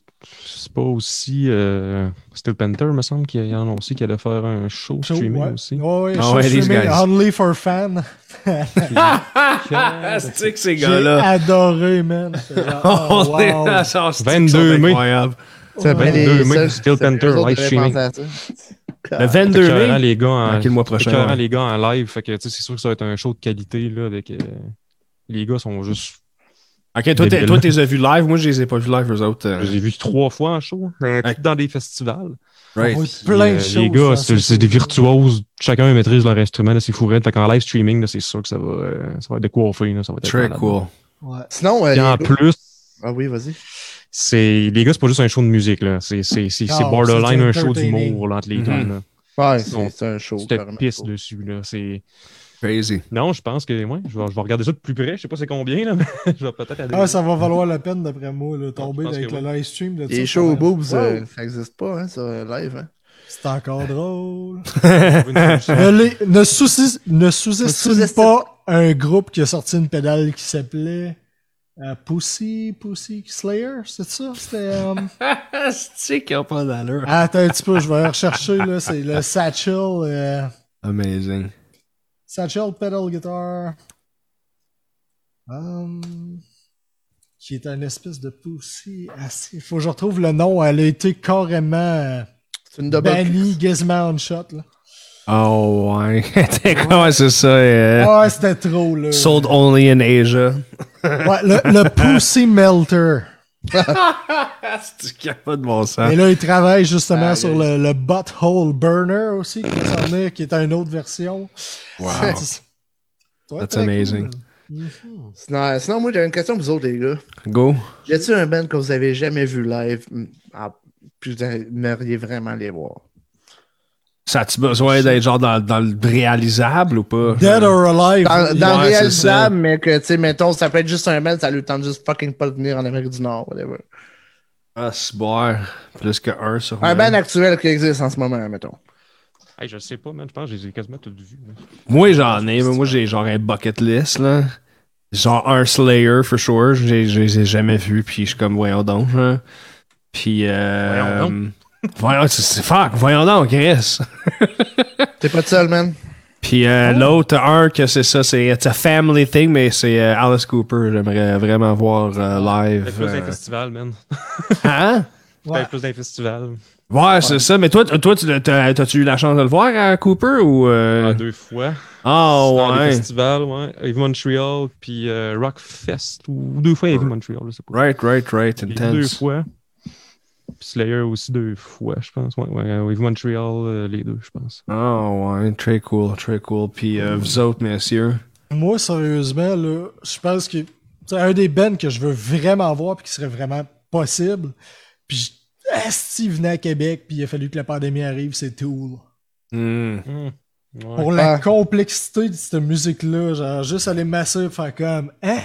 c'est pas aussi euh, Steel Panther, me semble, qu'il a annoncé qu'il allait faire un show Show, streaming ouais. aussi. Ouais, ouais, Ah show ouais, these streaming guys. Only for fans. Ah, c'est que ces J'ai gars-là. adoré, man. C'est genre, Oh, oh, wow. ça, c'est que 22 sont mai. bien 22 les mai, Steel Panther, live qui streaming. Le Fait 22 écœurant, mai? les gars en, le mois prochain, les gars en live. Fait que, tu sais, c'est sûr que ça va être un show de qualité, là, avec, euh, les gars sont juste, Ok, toi, t'es- toi, t'es as vus live? Moi, je les ai pas vus live, eux autres. euh. je les ai vus trois fois en show, euh, Ouais. tout dans des festivals. Right. Plein de euh, choses. Les gars, c'est ce c'est des virtuoses. Chacun maîtrise leur instrument, là, c'est fourré. Fait qu'en live streaming, là, c'est sûr que ça va, euh, ça va être décoiffé, là, ça va être Très malade. cool. Ouais. Sinon, euh, Puis les en gars- plus, Ah oui, vas-y. c'est, les gars, c'est pas juste un show de musique, là. C'est, c'est, c'est, c'est Non, borderline c'est un show d'humour, là, entre les Mhm. deux, là. Ouais, c'est c'est un show. Tu te pisses dessus, là. C'est, Crazy. non, je pense que, ouais, je vais, je vais regarder ça de plus près. Je sais pas c'est combien, là, mais je vais peut-être aller. Ah, ça va valoir la peine, d'après moi, là, tomber avec le live stream. De Les va- boobs, Wow. euh, ça n'existe pas, hein, sur live. Hein. C'est encore drôle. Ne, les- ne sous- ne sous-estime sous-estime pas un groupe qui a sorti une pédale qui s'appelait euh, Pussy, Pussy Slayer, c'est ça? C'était. euh, C'est qu'il n'y a pas d'allure? Attends un petit peu, je vais rechercher, là. C'est le Satchel. euh, Amazing. Satchel Pedal Guitar. Um, qui est un espèce de Pussy. Il faut que je retrouve le nom. Elle a été carrément une bannie Gizmo Shot. Là. Oh, ouais. Quoi, c'est ça? euh, ouais, c'était trop, là. Sold only in Asia. Ouais, le, le Pussy Melter. C'est a pas de bon sens? Et là, il travaille justement Ah, sur le, le Butthole Burner aussi, qui, s'en venir, qui est une autre version. Wow. Ouais, That's amazing. cool. Mhm. Sinon, sinon, moi, j'ai une question pour vous autres, les gars. Go. Y a-t-il un band que vous avez jamais vu live, mm, ah, puis vous aimeriez vraiment les voir? Ça a-tu besoin d'être genre dans, dans le réalisable ou pas? Dead or Alive. Dans, dans Ouais, réalisable, mais que, tu sais, mettons, ça peut être juste un band, ça lui tente juste fucking pas de venir en Amérique du Nord, whatever. Ah, c'est bon. Plus que un sur Un band actuel qui existe en ce moment, mettons. Hey, je sais pas, man. Je pense que je les ai quasiment toutes vues. là. Moi, j'en ai, mais moi, j'ai genre un bucket list, là. Genre un Slayer, for sure. J'ai- Je les ai jamais vus, puis je suis comme, voyons donc, hein. Puis, euh... Voyons Voyons, c'est c'est fuck, voyons donc, Chris. T'es pas seul, man. Puis euh, l'autre, un, que c'est ça, c'est it's a family thing, mais c'est euh, Alice Cooper. J'aimerais vraiment voir euh, live. Peut-être plus euh. d'un festival, man. Hein? Ouais. Peut-être plus d'un festival. Ouais, c'est ça. Mais toi, t- toi tu t'as- t'as-tu eu la chance de le voir à Cooper ou... euh? Ah, deux fois. Ah, Dans les ouais. festivals, ouais. Heavy Montreal, puis euh, Rockfest, ou deux fois Heavy Montreal, je sais pas. Right, right, right. Les Deux Intense. fois. Puis Slayer aussi deux fois, je pense. Ouais, ouais. Montreal, euh, les deux, je pense. Oh, ouais. Très cool, très cool. Puis euh, vous autres, messieurs? Moi, sérieusement, là, je pense que c'est un des bands que je veux vraiment voir puis qui serait vraiment possible. Puis, je- esti, il venait à Québec puis il a fallu que la pandémie arrive, c'est Tool. Hmm. Hmm. Ouais. Pour la Ah. complexité de cette musique-là, genre, juste aller masser et faire comme, hein?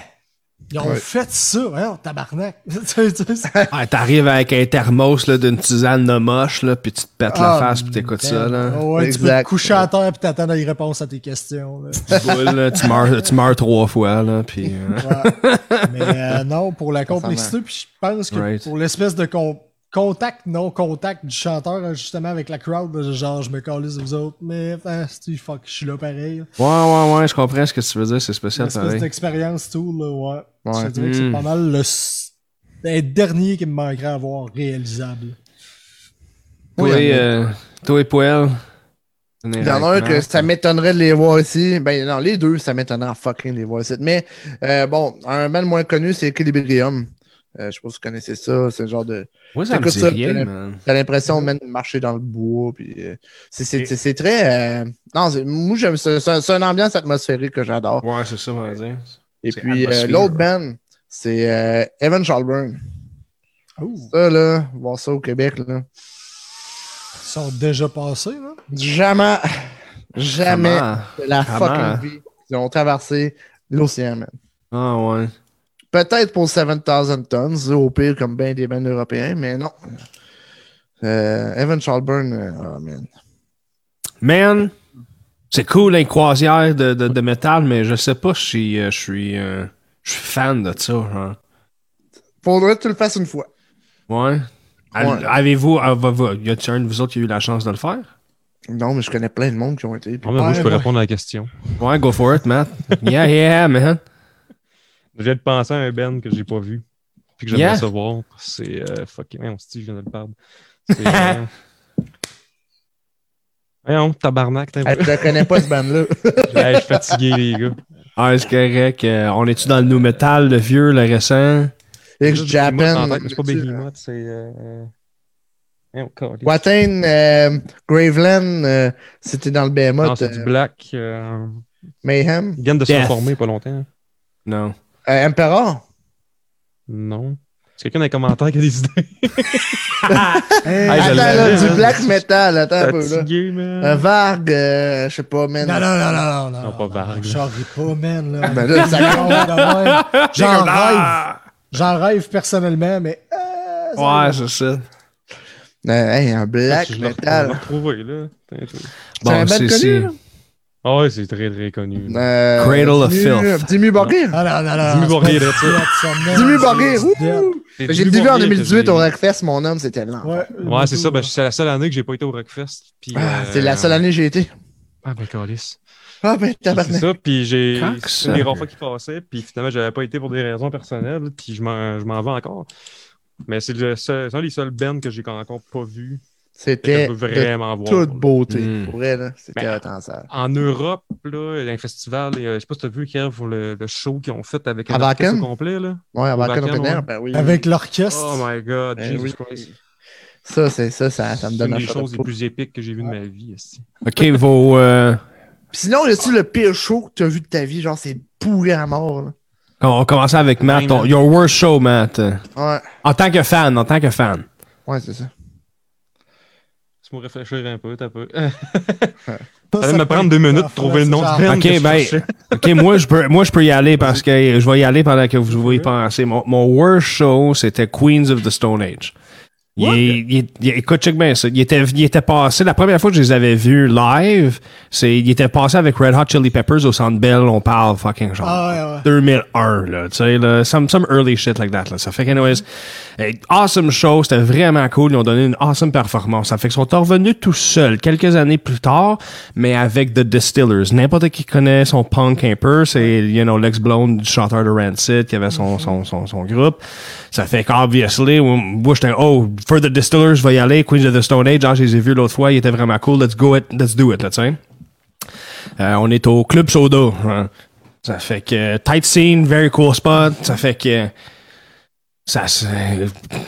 Ils ont Ouais. fait ça, hein, tabarnak. Tu sais, tu sais, c'est- Ah, t'arrives avec un thermos là, d'une tisane de moche, là, puis tu te pètes la Ah, face, puis t'écoutes ça. Là. Ouais, tu peux Exact. te coucher à terre puis t'attends les réponses à tes questions. là. Tu boules, là, tu, meurs, tu meurs trois fois. Là, puis, euh, Ouais. Mais euh, non, pour la complexité, puis je pense que Right. pour l'espèce de con- contact, non-contact du chanteur, hein, justement, avec la crowd, genre, je me calisse de vous autres, mais c'est- fuck, je suis là pareil. Ouais, ouais, ouais, je comprends ce que tu veux dire, c'est spécial L'espèce pareil. d'expérience, tout, là, ouais. Ouais. Je que c'est pas mal le, s- le dernier qui me manquerait à voir réalisable. Toi, Oui, euh, toi et Poel. Il y en a un que ça m'étonnerait de les voir ici. Ben non, les deux, ça m'étonnerait fucking de les voir ici. Mais euh, bon, un band moins connu, c'est Equilibrium. Euh, je sais pas si vous connaissez ça. C'est le genre de. Ouais, ça me ça, rien, t'as man. T'as l'impression même de marcher dans le bois. Puis, euh, c'est, c'est, c'est, c'est très. euh, non, c'est- moi, j'aime ça. C'est, un- c'est une ambiance atmosphérique que j'adore. Ouais, c'est ça, on va dire. Et puis, euh, l'autre band, c'est euh, Evan Shalburn. Oh, Ça, là, voir ça au Québec, là. ils sont déjà passés, là. Jamais, jamais Comment? de la Comment? fucking vie, ils ont traversé l'océan, man. Ah, ouais. Peut-être pour 7000 tons, au pire, comme bien des bands européens, mais non. Euh, Evan Shalburn, euh, oh man. Man, c'est cool, une croisière de, de, de métal, mais je sais pas si euh, je suis euh, je suis fan de ça. Hein. Faudrait que tu le fasses une fois. Ouais. Avez-vous, ah, va- va- y a-t-il un de vous autres qui a eu la chance de le faire? Non, mais je connais plein de monde qui ont été. Ah, mais moi, je peux répondre à la question. Ouais, go for it, Matt. Yeah, yeah, man. Je viens de penser à un Ben que j'ai pas vu. Puis que j'aimerais Yeah. savoir. C'est euh, fucking. Voyons, Steve, je viens de le perdre. C'est. Euh... Voyons, tabarnak, t'es je ne connais pas ce band-là. Hey, Je suis fatigué, les gars. Ah, c'est correct. Euh, on est-tu dans le new metal, le vieux, le récent? Ex Japan. C'est pas Behemoth, c'est. Euh... Watain, euh, Graveland, euh, c'était dans le Non, Behemoth. c'est du euh, Black. Euh... Mayhem? Ils viennent de se reformer pas longtemps. Non. Euh, Emperor? Non. C'est quelqu'un dans les commentaires qui a des idées? Hey, attends, là, du black metal. Attends un peu. Fatigué, man. Un Varg, euh, je sais pas, man. Non, non, non, non, non. Non, pas Varg, là. J'en ris pas, man, là. Ben là, ça J'en rêve. J'en rêve. Ah! J'en rêve personnellement, mais. euh, Ouais, c'est ça. Euh, hey, un black Je l'ai metal. C'est un c'est- connu, là? Ah ouais, c'est très, très connu. Euh, Cradle of Filth. Dimmu Borgir. Ah non, non, non. Dimmu c'est Borgir, là. Dimmu C'est Borgir. C'est J'ai du vu en Borgir que 2018 j'ai- au Rockfest, mon homme, c'était lent. Ouais, Ouais, c'est ça. Ben, c'est la seule année que j'ai pas été au Rockfest. Puis, Ah, euh, C'est la seule année que j'ai été. Ah, ben, calice. Ah, ben, C'est tabarnak. ça, puis j'ai. C'est des rares fois qui passait, puis finalement, j'avais pas été pour des raisons personnelles, puis je m'en je m'en vais encore. Mais c'est le seul- c'est un des seuls bands que j'ai encore pas vu. C'était veux de vraiment voir. toute beauté. Mm. Pour. C'était Ben, intensable. En Europe, là, il y a un festival, et, euh, je sais pas si t'as vu, Kev, pour le, le show qu'ils ont fait avec À un orchestre Wacken? au complet, là. Ouais, ben oui. Avec l'orchestre. Oh my god, Ben Jesus oui. Christ. Ça, c'est ça, ça, ça me C'est donne une un des choses les plus épiques que j'ai vues de ma vie. esti. OK, vos... euh, Sinon, y a-tu le pire show que t'as vu de ta vie? Genre, c'est pourri à mort, là. On va commencer avec Matt. Ton- your worst show, Matt. Ouais. En tant que fan, en tant que fan. Ouais, c'est ça. Laisse-moi réfléchir un peu, t'as peu. Ça, allait me prendre deux minutes pour trouver le nom du band. Ok, ben-. OK, moi je, peux, moi, je peux y aller parce que je vais y aller pendant que vous vous y pensez. Mon, mon worst show, c'était Queens of the Stone Age. Il, il il écoute, check bien ça. Il était, il était passé, la première fois que je les avais vus live, c'est, il était passé avec Red Hot Chili Peppers au Centre Bell, on parle fucking genre. Ah, ouais, ouais. 2001, là, tu sais, là, some, some early shit like that, là. Ça fait qu'anyways, awesome show, c'était vraiment cool, ils ont donné une awesome performance. Ça fait qu'ils sont revenus tout seuls quelques années plus tard, mais avec The Distillers. N'importe qui connaît son punk un peu, c'est, you know, l'ex-blonde du chanteur de Rancid qui avait son, son, son, son groupe. Ça fait qu'obviously, moi, j'étais, oh, The Distillers, je vais y aller, Queens of the Stone Age, genre, je les ai vus l'autre fois, ils étaient vraiment cool, let's go it, let's do it. Euh, on est au Club Soda. hein. Ça fait que tight scene, very cool spot. Ça fait que ça,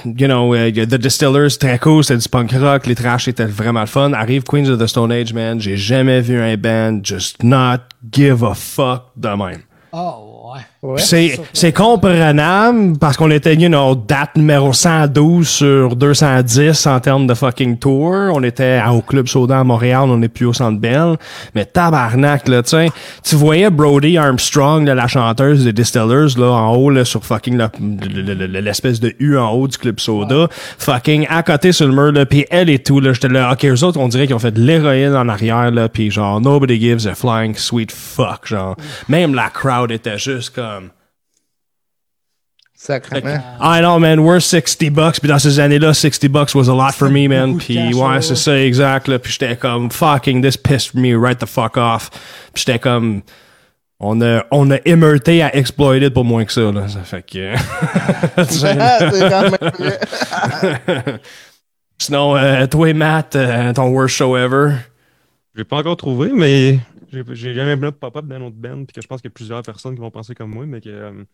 you know, euh, The Distillers, très cool, c'était du punk rock, les trash étaient vraiment fun. Arrive Queens of the Stone Age, man, j'ai jamais vu un band just not give a fuck de même. Oh, ouais. C'est, c'est comprenable parce qu'on était, you know, date numéro 112 sur 210 en termes de fucking tour. On était au Club Soda à Montréal, on est plus au Centre Bell. Mais tabarnak, là, tu sais, tu voyais Brody Armstrong, là, la chanteuse des Distillers, là, en haut, là, sur fucking la- le- le- le- l'espèce de U en haut du Club Soda. Fucking à côté sur le mur, là, puis elle et tout, là, j'étais là, ok, eux autres, on dirait qu'ils ont fait de l'héroïne en arrière, là, puis genre, nobody gives a flying sweet fuck, genre. Même la crowd était juste comme... Sacrément. I know, man, we're 60 bucks. Puis dans ces années-là, 60 bucks was a lot for me, man. beaucoup de Puis cash, ouais, là. c'est ça, exact. Là. Puis um, j'étais comme, fucking, this pissed me right the fuck off. Puis j'étais comme, on a, on a émeurté à exploiter pour moins que ça, là. Ça fait que... c'est quand même vrai. Sinon, euh, toi et Matt, euh, ton worst show ever. Je l'ai pas encore trouvé, mais j'ai jamais vu pop-up d'un autre band, puis que je pense qu'il y a plusieurs personnes qui vont penser comme moi, mais que euh,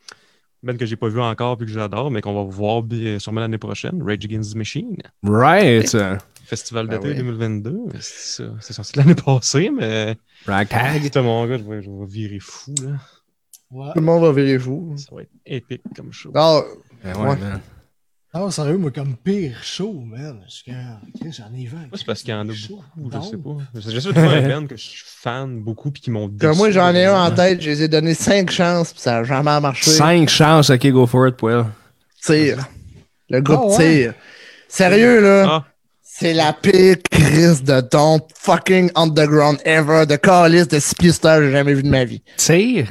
band que j'ai pas vu encore puis que j'adore, mais qu'on va voir bien- sûrement l'année prochaine, Rage Against the Machine, Right. Festival Ben d'été oui. 2022. C'est ça, c'est sorti l'année passée, mais Ragtag. Putain, mon gars, je vais, je vais virer fou là. Ouais. Tout le monde va virer fou. Ça va être épique comme show. Ah, Ouais, Ouais. Non, sérieux, moi, comme pire show, man. Je suis comme, Chris, J'en ai vu. un Moi, c'est parce qu'il y en a beaucoup, je Non. sais pas. J'essaie de trouver un band que je suis fan beaucoup puis qui m'ont que moi, j'en ai un en tête, je les ai donné 5 chances, puis ça a jamais marché. Cinq chances, ok, go for it, Will. Tire. Le groupe Ah ouais? tire. Sérieux, là? Ah, C'est la pire crise de don fucking underground ever, de calice de 6 pieds sur terre que j'ai jamais vu de ma vie. Tire.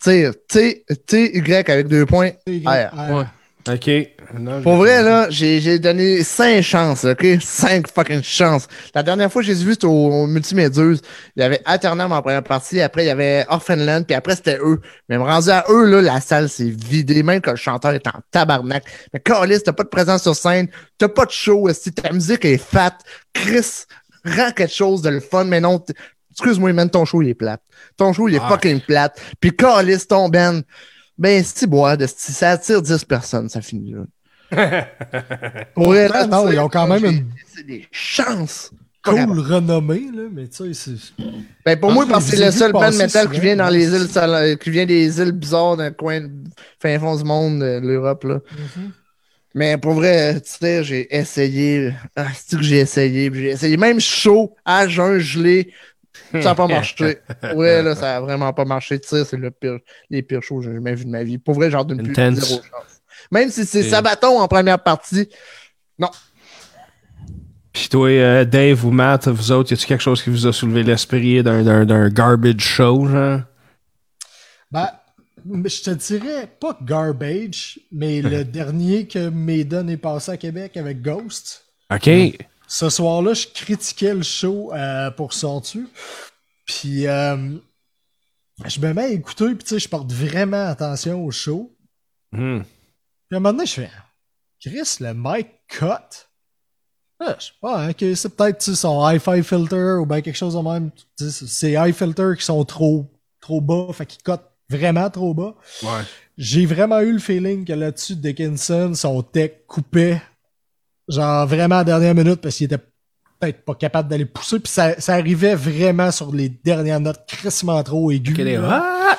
Tire. T, T, Y avec deux points. Ah, Ah, Ouais. Ok. Non, Pour vrai, là, j'ai j'ai donné 5 chances, OK? 5 fucking chances. La dernière fois que j'ai vu, c'était au, au Multiméduse. Il y avait Alternam en première partie, après il y avait Orphanland, puis après c'était eux. Mais me rendu à eux, là, la salle s'est vidée, même que le chanteur est en tabarnak. Mais Carlis, t'as pas de présence sur scène, t'as pas de show, si ta musique est fat, Chris, rend quelque chose de le fun, mais non, excuse-moi, man, ton show il est plate. Ton show il est Ah. fucking plate. Puis Carlis, ton Ben, ben, si bois, de ça attire 10 personnes, ça finit là. Pour là, Ah, non, ils ont quand même une C'est des chances. Cool renommée, là, mais tu sais, c'est. Ben, pour Ah, moi, parce que c'est le seul band metal qui vient dans les îles, qui vient des îles bizarres d'un coin de fin fond du monde, de l'Europe, là. Mhm. Mais pour vrai, tu sais, j'ai essayé. Ah, c'est que j'ai essayé? J'ai essayé. Même chaud, à jeun, gelé. Ça n'a pas marché. Ouais, là, ça a vraiment pas marché. Tu sais, c'est le pire, les pires shows que j'ai jamais vu de ma vie. Pour vrai, j'en donne plus zéro chance. Même si c'est Sabaton en première partie. Puis toi, euh, Dave ou Matt, vous autres, y a-tu quelque chose qui vous a soulevé l'esprit d'un, d'un, d'un garbage show, genre? Ben, je te dirais pas garbage, mais le dernier que Maiden est passé à Québec avec Ghost. OK. Ce soir-là, je critiquais le show euh, pour son dessus. Puis euh, je me mets à écouter, puis tu sais, je porte vraiment attention au show. Hmm. Puis à un moment donné, je fais Chris, le mic cut? Ah, je sais pas, hein, que c'est peut-être tu sais, son hi-fi filter ou bien quelque chose de même. Tu sais, C'est high filters qui sont trop, trop bas, fait qu'ils cut vraiment trop bas. Ouais. J'ai vraiment eu le feeling que là-dessus, Dickinson, son tech coupait, genre vraiment à la dernière minute parce qu'il était peut-être pas capable d'aller pousser, puis ça, ça arrivait vraiment sur les dernières notes crissement trop aiguës. Ah!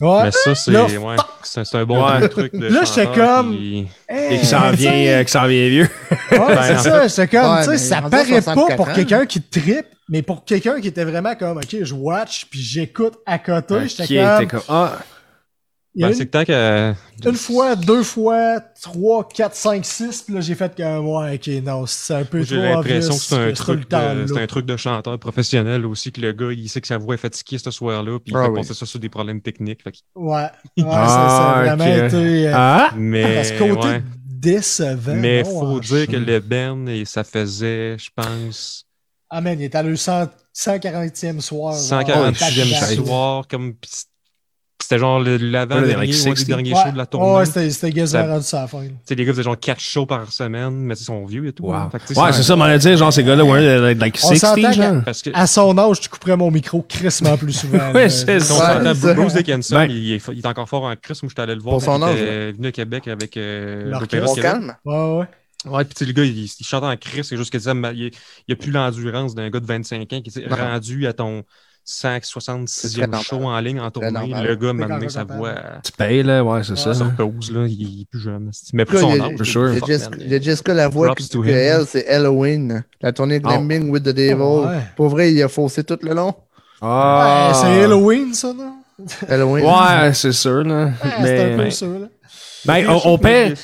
Ouais. mais ça, c'est ouais, c'est c'est un bon Ouais. truc de Là, j'étais comme- qui- Et qui s'en vient, euh, qui s'en vient vieux. Ouais, Ben, c'est ça, j'étais comme, Ouais, tu sais, ça paraît pas 64 pour quelqu'un qui trippe, mais pour quelqu'un qui était vraiment comme, ok, je watch, puis j'écoute à côté, Ok, j'étais comme, Ben, une, c'est que tant que. une fois, deux fois, trois, quatre, cinq, six, puis là, j'ai fait comme, ouais, ok, non, c'est un peu J'ai trop l'impression obvious que c'est un, le truc temps, de, c'est un truc de chanteur professionnel aussi, que le gars, il sait que sa voix est fatiguée ce soir-là, puis il Ah fait oui. passer ça sur des problèmes techniques. fait Ouais, ouais, ça, ça Ah, a vraiment été, euh, Ah! Mais, à ce côté ouais. décevant. Mais non, faut en dire que le Ben, et ça faisait, je pense, Ah, man, il est allé le 100 140e soir. genre, 146e back-to-back. soir, comme. pis C'était genre le- l'avant-dernier, like ouais, 60. des derniers Ouais, shows de la tournée. ouais, c'était Ça- rendu ça à la fin. là. Tu sais, les gars faisaient genre 4 shows par semaine, mais ils sont vieux et tout. Wow. hein. Fait Ouais, c'est ça, m'en a dit, genre, ces gars-là, ouais, like On 60, s'entend genre. Parce que À son âge, tu couperais mon micro crissement plus souvent. Ouais, c'est on ça. Bruce Dickinson, Ouais. il, est, il est encore fort en Chris. Moi, je suis allé le voir. Pour son il âge, était venu à Québec avec euh, l'Opéra Québec. calme. Ouais, ouais. Ouais, puis tu sais, le gars, il, il chante en Chris. C'est juste que il, il a plus l'endurance d'un gars de 25 ans qui est rendu à ton 166e normal. show en ligne en tournée. normal. Le gars, maintenant, sa voix Tu payes, là, ouais, c'est ça. ça repose, là. Il est plus jeune. Mais cas, son âge. For sure. Il y a fuck, Jessica, man. il y a Jessica Lavoie qui Props dit to que elle, c'est Halloween. La tournée Climbing with the Devil. Ouais. Pour vrai, il a faussé tout le long. Ah. Ouais, c'est Halloween, ça, non? Halloween. Ouais, c'est sûr, là. Ouais, c'est un peu mais, ça, là. ben, on, on paie.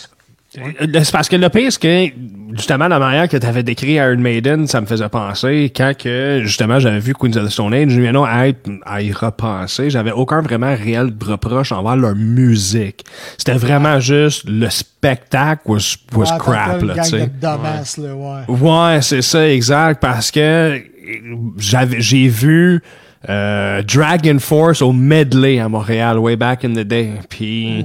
C'est parce que le pire, c'est que, justement, la manière que tu avais décrit Iron Maiden, ça me faisait penser, quand que, justement, j'avais vu Queens of the Stone Age, non, à, être- à y repenser, j'avais aucun vraiment réel reproche envers leur musique. C'était vraiment juste, le spectacle was, was Ouais, crap, là, tu sais. ouais. Ouais, c'est ça, exact, parce que j'avais, j'ai vu euh, Dragon Force au medley à Montréal, way back in the day. Puis,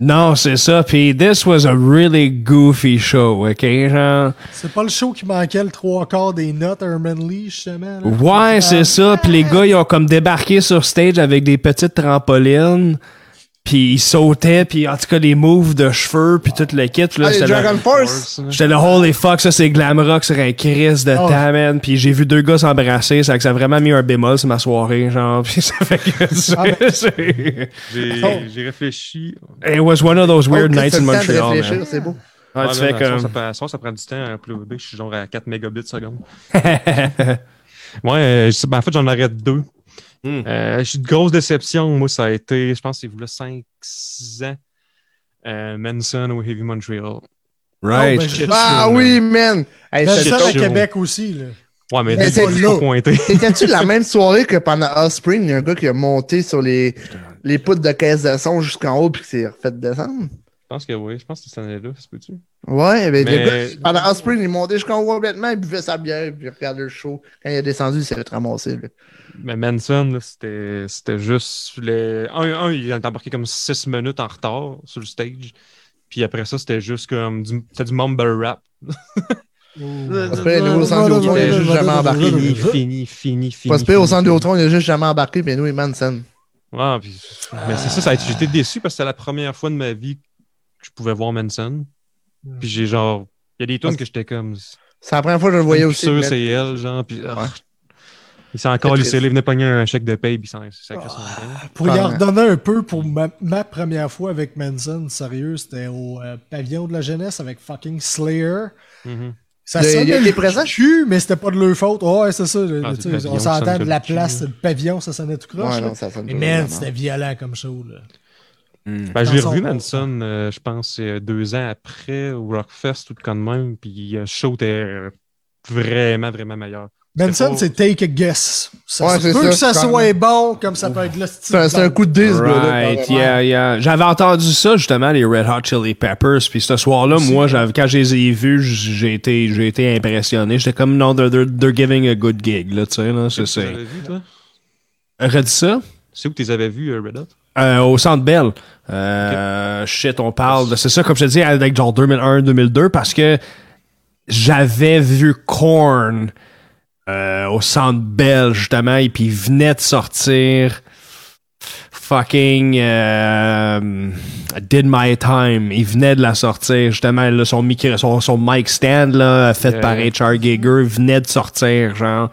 non, c'est ça. Puis, this was a really goofy show, ok, genre? C'est pas le show qui manquait le trois quarts des notes à Herman Lee, justement. là? Ouais, c'est ça. Puis les gars, ils ont comme débarqué sur stage avec des petites trampolines. Puis ils sautaient, puis en tout cas, les moves de cheveux, puis tout le kit. Puis là, Ah, les j'étais Dragon Force. J'étais le holy fuck, ça c'est glam rock sur un Chris de Oh. man. Puis j'ai vu deux gars s'embrasser, ça, que ça a vraiment mis un bémol sur ma soirée, genre. Puis ça fait que c'est- Ah, ben- c'est- J'ai Oh. j'ai réfléchi. It was one of those weird Oh, nights in Montreal. C'est beau. Ouais, Ouais, tu man, fais comme... ça, prend, soir, ça prend du temps à uploader. Je suis genre à 4 mégabits seconde. Ouais, euh, ben, en fait, j'en arrête deux. Hmm. Euh, J'ai une grosse déception. Moi, ça a été, je pense, c'est vous là 5-6 ans. Euh, Manson au Heavy Montreal. Right. Oh, ben, Ah oui, man. Hey, Ben, c'est ça à. Québec aussi, là. Ouais, mais Mais c'est pointé. C'était-tu la même soirée que pendant Offspring, il y a un gars qui a monté sur les, les poutres de caisse de son jusqu'en haut puis qui s'est refait descendre? Je pense que oui. Je pense que cette année-là, ça peut-tu? Ouais, mais, Mais- le gars, pendant Offspring, il est monté jusqu'en haut complètement, il buvait sa bière, puis il regardait le show. Quand il est descendu, il s'est fait ramasser. là. Mais Manson, c'était c'était juste. Les... Un, un, il a embarqué comme 6 minutes en retard sur le stage. Puis après ça, c'était juste comme du, c'était du mumble rap. Le nouveau centre Vidéotron, il a juste jamais embarqué. Fini, fini, fini, fini. Pas se pire au fini, centre fini. Vidéotron, il a juste jamais embarqué, mais nous, il Manson. Ouais, puis, mais c'est ça, ça a été- j'étais déçu parce que c'était la première fois de ma vie que je pouvais voir Manson. Puis j'ai genre. Il y a des tunes que j'étais comme. C'est la première fois que je le voyais aussi. c'est elle, genre. Puis, ah, Ouais. Il s'est encore il venait pogner un chèque de paye, puis il s'en sacré son camp. Pour y en redonner un peu pour ma, ma première fois avec Manson, sérieux, c'était au euh, pavillon de la jeunesse avec fucking Slayer. Mhm. Ça Le- il sonnait le présent? cul, mais c'était pas de leur faute. ouais, c'est ça. Ah, le pavillon, on s'entend ça de la place, le pavillon, ça sonnait tout croche. Ouais, non, ça Mais man, c'était violent comme show. Là. Hmm. Ben, je l'ai revu, son- Manson, euh, je pense, euh, deux ans après, au Rockfest, tout comme de même, puis le show était vraiment, vraiment meilleur. Pas- c'est take a guess. Ça Ouais, se c'est peut ça, que ça soit bon, comme ça peut être le style. C'est un- coup de 10, Right, yeah, yeah. J'avais entendu ça, justement, les Red Hot Chili Peppers. Puis ce soir-là, moi, quand je les ai vus, j'ai été, j'ai été impressionné. J'étais comme, non, they're, they're, they're giving a good gig, là, tu sais, là, c'est Tu c'est. les avais vus, toi? Redis ça? C'est où que tu les avais vus, euh, Red Hot? Euh, au Centre Bell. Euh, Shit, on parle de... C'est ça, comme je te dis, avec genre 2001-2002, parce que j'avais vu Korn euh, au Centre Bell, justement, et puis il venait de sortir fucking euh, Did My Time. Il venait de la sortir, justement, là, son, micro, son, son mic stand, là, fait Yeah. par H.R. Giger, venait de sortir, genre.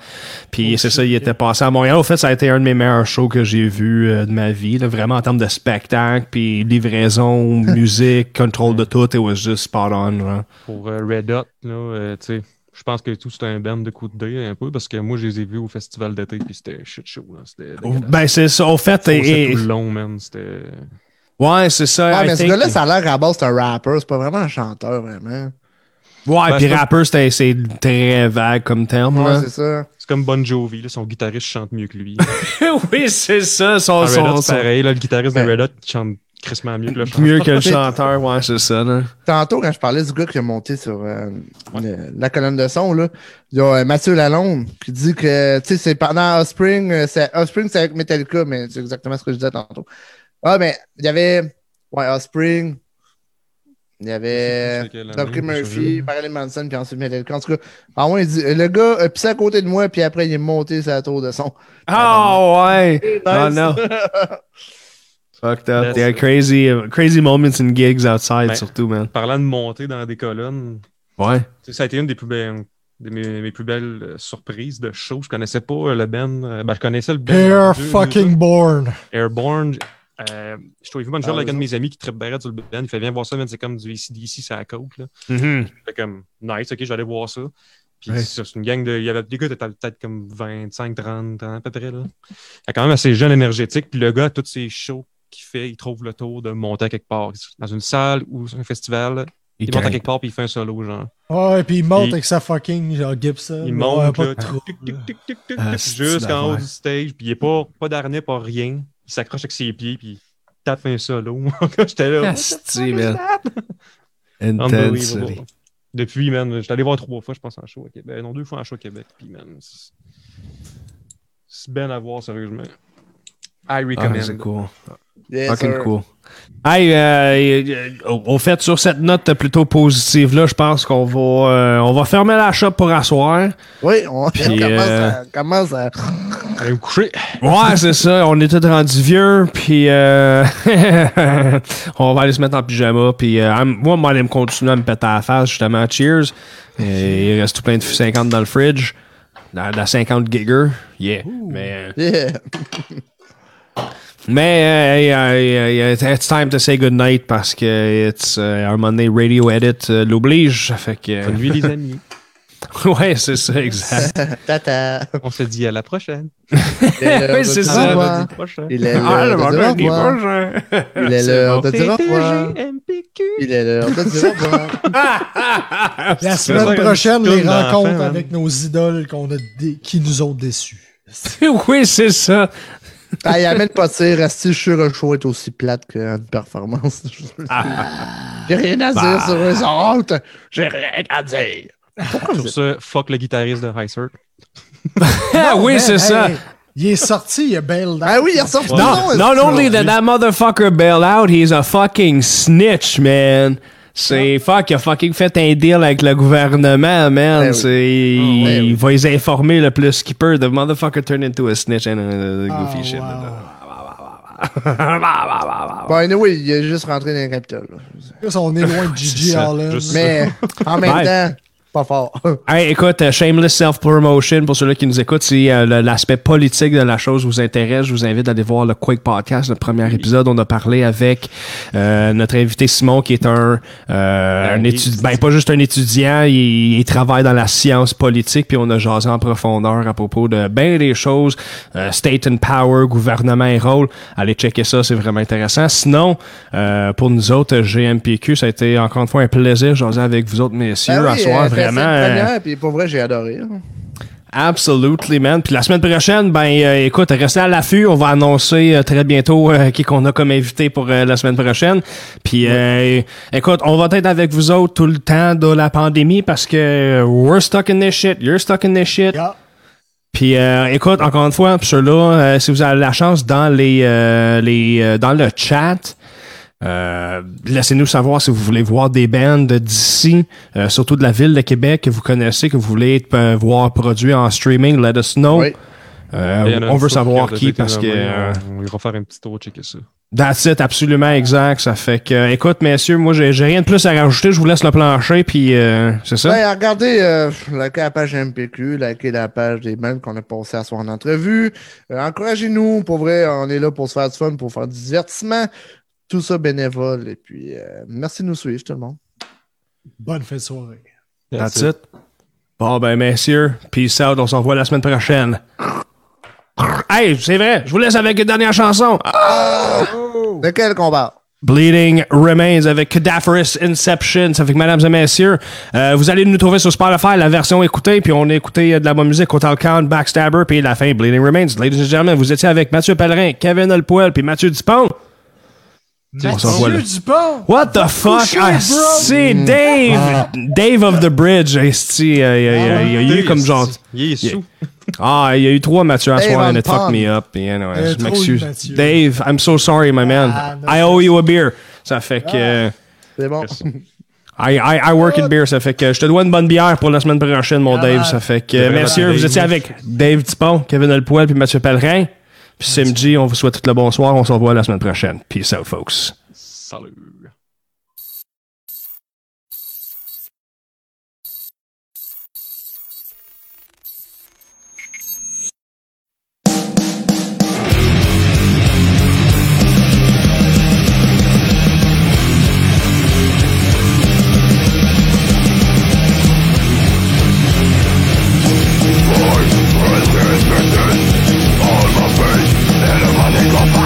Puis c'est ça, il était passé à Montréal. Au fait, ça a été un de mes meilleurs shows que j'ai vu euh, de ma vie, là, vraiment en termes de spectacle, puis livraison, musique, contrôle de tout, it was just spot on, genre. Pour euh, Red Hot, là, euh, tu sais, je pense que tout c'était un band de coups de dé un peu, parce que moi, je les ai vus au festival d'été, puis c'était shit show, là. C'était dégueulasse. Ben, c'est ça, au fait, c'était et- tout long, man. C'était... ouais, c'est ça. Ouais, I mais ce gars-là, ça a l'air à base, c'est un rapper, c'est pas vraiment un chanteur, vraiment. Ouais, Ben, puis c'était- c'est très vague comme terme, Ouais, c'est ça. C'est comme Bon Jovi, là, son guitariste chante mieux que lui. oui, c'est ça, son, pareil, là, le guitariste Ben. de Red Hot il chante crissement mieux que le chanteur. mieux que le chanteur, ouais, c'est ça, là. Tantôt, quand je parlais du gars qui a monté sur euh, le- la colonne de son, là, il y a euh, Mathieu Lalonde qui dit que, tu sais, c'est pendant Offspring, euh, c'est Offspring, c'est avec Metallica, mais c'est exactement ce que je disais tantôt. Ah, mais il y avait, ouais, Offspring, il y avait Dr. Murphy, Marilyn Manson, puis ensuite Metallica. En tout cas, ah ouais, il dit, le gars a pissé à côté de moi, puis après, il est monté sur la tour de son. Ah, ouais! Oh non! Fucked up. Crazy, crazy moments in gigs outside, Ben. surtout, man. Parlant de monter dans des colonnes, Ouais. ça a été une des plus belles, de mes, mes plus belles euh, surprises de show. Je connaissais pas euh, le Ben. euh, ben, je connaissais le Ben. Air Dieu, fucking born. Airborne. Euh, je trouvais vu Ah, avec un de mes amis qui triperait sur le Ben. Il fait viens voir ça, man, c'est comme du ACDC, c'est à la côte. Là. Mhm. Fait comme nice, ok, aller voir ça. Puis Ouais. c'est c'est une gang de. Il y avait des gars qui étaient peut-être comme 25, 30 ans à peu près. Là. Il est quand même assez jeune, énergétique. Puis le gars, tous ses shows qu'il fait, il trouve le tour de monter à quelque part. Dans une salle ou sur un festival, Il il monte à quelque part puis il fait un solo, genre. Ouais, puis il monte avec sa fucking genre Gibson. Il monte, Ah, jusqu'en haut du stage. Puis il est pas, pas d'harnais, pas rien. Il s'accroche avec ses pieds puis il tape un solo. J'étais là. Unbelievable. Depuis, man, j'étais allé voir trois fois, je pense, en show à Québec. Non, deux fois en show à Québec. Puis, man, c'est- c'est bien à voir, sérieusement. I Ah, recommend. c'est cool. Yes, Fucking sir. cool. Hey, euh, euh, au fait, sur cette note plutôt positive-là, je pense qu'on va, euh, on va fermer la shop pour asseoir. Oui, on Puis, commence, euh, à, commence à. Allez vous coucher. Ouais, c'est ça. On est tous rendus vieux, puis euh, on va aller se mettre en pyjama, puis euh, moi, moi, aller me continuer à me péter à la face, justement. Cheers. Et il reste tout plein de 50 dans le fridge. La, la 50 Giger. Yeah. Mais, euh, Yeah. mais euh, euh, euh, it's time to say goodnight parce que it's euh, un Monday Radio Edit euh, l'oblige. Fait que. Bonne nuit, les amis. ouais, c'est ça, exact. Tata. On se dit à la prochaine. Il est l'heure Oui, c'est ça. Il est le l'heure de dire au revoir. prochain. Il est l'heure de dire au revoir. Il est l'heure de dire au revoir. La semaine prochaine, les rencontres man. avec nos idoles qu'on a dé- qui nous ont déçus. oui, c'est ça. Ah, il amène pas de tir. Sur un show est aussi plate qu'une performance. J'ai rien à dire Bah. sur eux autres. J'ai rien à dire. Sur ce, fuck le guitariste de High. Ah oui, c'est ça. hey, Il est sorti, il a bailed out. Ah oui, il est ressorti. No, not only did that motherfucker bail out, he's a fucking snitch, man. C'est fuck, il a fucking fait un deal avec le gouvernement, man. Eh oui. Il, eh oui. il va les informer le plus qu'il peut. The motherfucker turned into a snitch and uh, Ah, goofy shit. wow. Bon, anyway, il est juste rentré dans le Capitole. on est loin de Gigi Allen. Mais en même temps, pas fort. Hey, écoute, euh, shameless self-promotion pour ceux-là qui nous écoutent, si euh, l'aspect politique de la chose vous intéresse, je vous invite à aller voir le Quake Podcast, notre premier épisode. On a parlé avec euh, notre invité Simon, qui est un, euh, un il- étudiant, ben pas juste un étudiant, il, il travaille dans la science politique, puis on a jasé en profondeur à propos de bien des choses, euh, state and power, gouvernement et rôle. Allez checker ça, c'est vraiment intéressant. Sinon, euh, pour nous autres, GMPQ, ça a été encore une fois un plaisir de jaser avec vous autres messieurs Ah à soir, euh, vraiment. première, puis pour vrai, j'ai adoré. là. Absolutely, man. Puis la semaine prochaine, ben euh, écoute, restez à l'affût. On va annoncer euh, très bientôt euh, qui qu'on a comme invité pour la semaine prochaine. Puis écoute, on va être avec vous autres tout le temps de la pandémie parce que we're stuck in this shit, you're stuck in this shit. Yeah. Puis écoute, encore une fois, ceux-là, si vous avez la chance dans les, les dans le chat, euh, laissez-nous savoir si vous voulez voir des bands d'ici, euh, surtout de la ville de Québec que vous connaissez, que vous voulez être, euh, voir produits en streaming. Let us know. Oui. Euh, on veut savoir qui parce que euh, On, ira faire un petit tour, checker ça. that's it, absolument exact. Ça fait que, euh, écoute, messieurs, moi j'ai rien de plus à rajouter. Je vous laisse le plancher, puis euh, c'est ça. Ben, regardez, euh, likez la page MPQ, likez la page des bands qu'on a passé à soir en entrevue. Euh, Encouragez-nous, pour vrai, on est là pour se faire du fun, pour faire du divertissement. Tout ça bénévole. Et puis, euh, merci de nous suivre, tout le monde. Bonne fin de soirée. That's it. Bon, ben, messieurs, peace out. On se revoit la semaine prochaine. Hey, c'est vrai, je vous laisse avec une dernière chanson. De quel combat? Bleeding Remains avec Cadaverous Inception. Ça fait que, mesdames et messieurs, euh, vous allez nous trouver sur Spotify, la version écoutée, puis on a écouté euh, de la bonne musique, Hotel Count, Backstabber, puis la fin, Bleeding Remains. Ladies and gentlemen, vous étiez avec Mathieu Pellerin, Kevin Olpoel, puis Mathieu Dupont. On s'en voit là. Mathieu Dupont! What the fuck? Ah, bro. c'est Dave! Dave of the Bridge. esti, euh, Il y a- eu Dave, comme genre... Il est sous. Ah, il y a eu trois Mathieu à soir and it fucked me up. Euh, je m'excuse. Dave, I'm so sorry, my man. Ah, I owe you a beer. Ça fait que... euh, C'est bon. I, I, I work in beer, ça fait que je te dois une bonne bière pour la semaine prochaine, mon Ah, Dave. man. Ça fait que, messieurs, vous étiez avec Dave Dupont, Kevin Olpoel, puis Mathieu Pellerin. Puis on vous souhaite tout le bonsoir. On se revoit la semaine prochaine. Peace out, folks. Salut. Copa.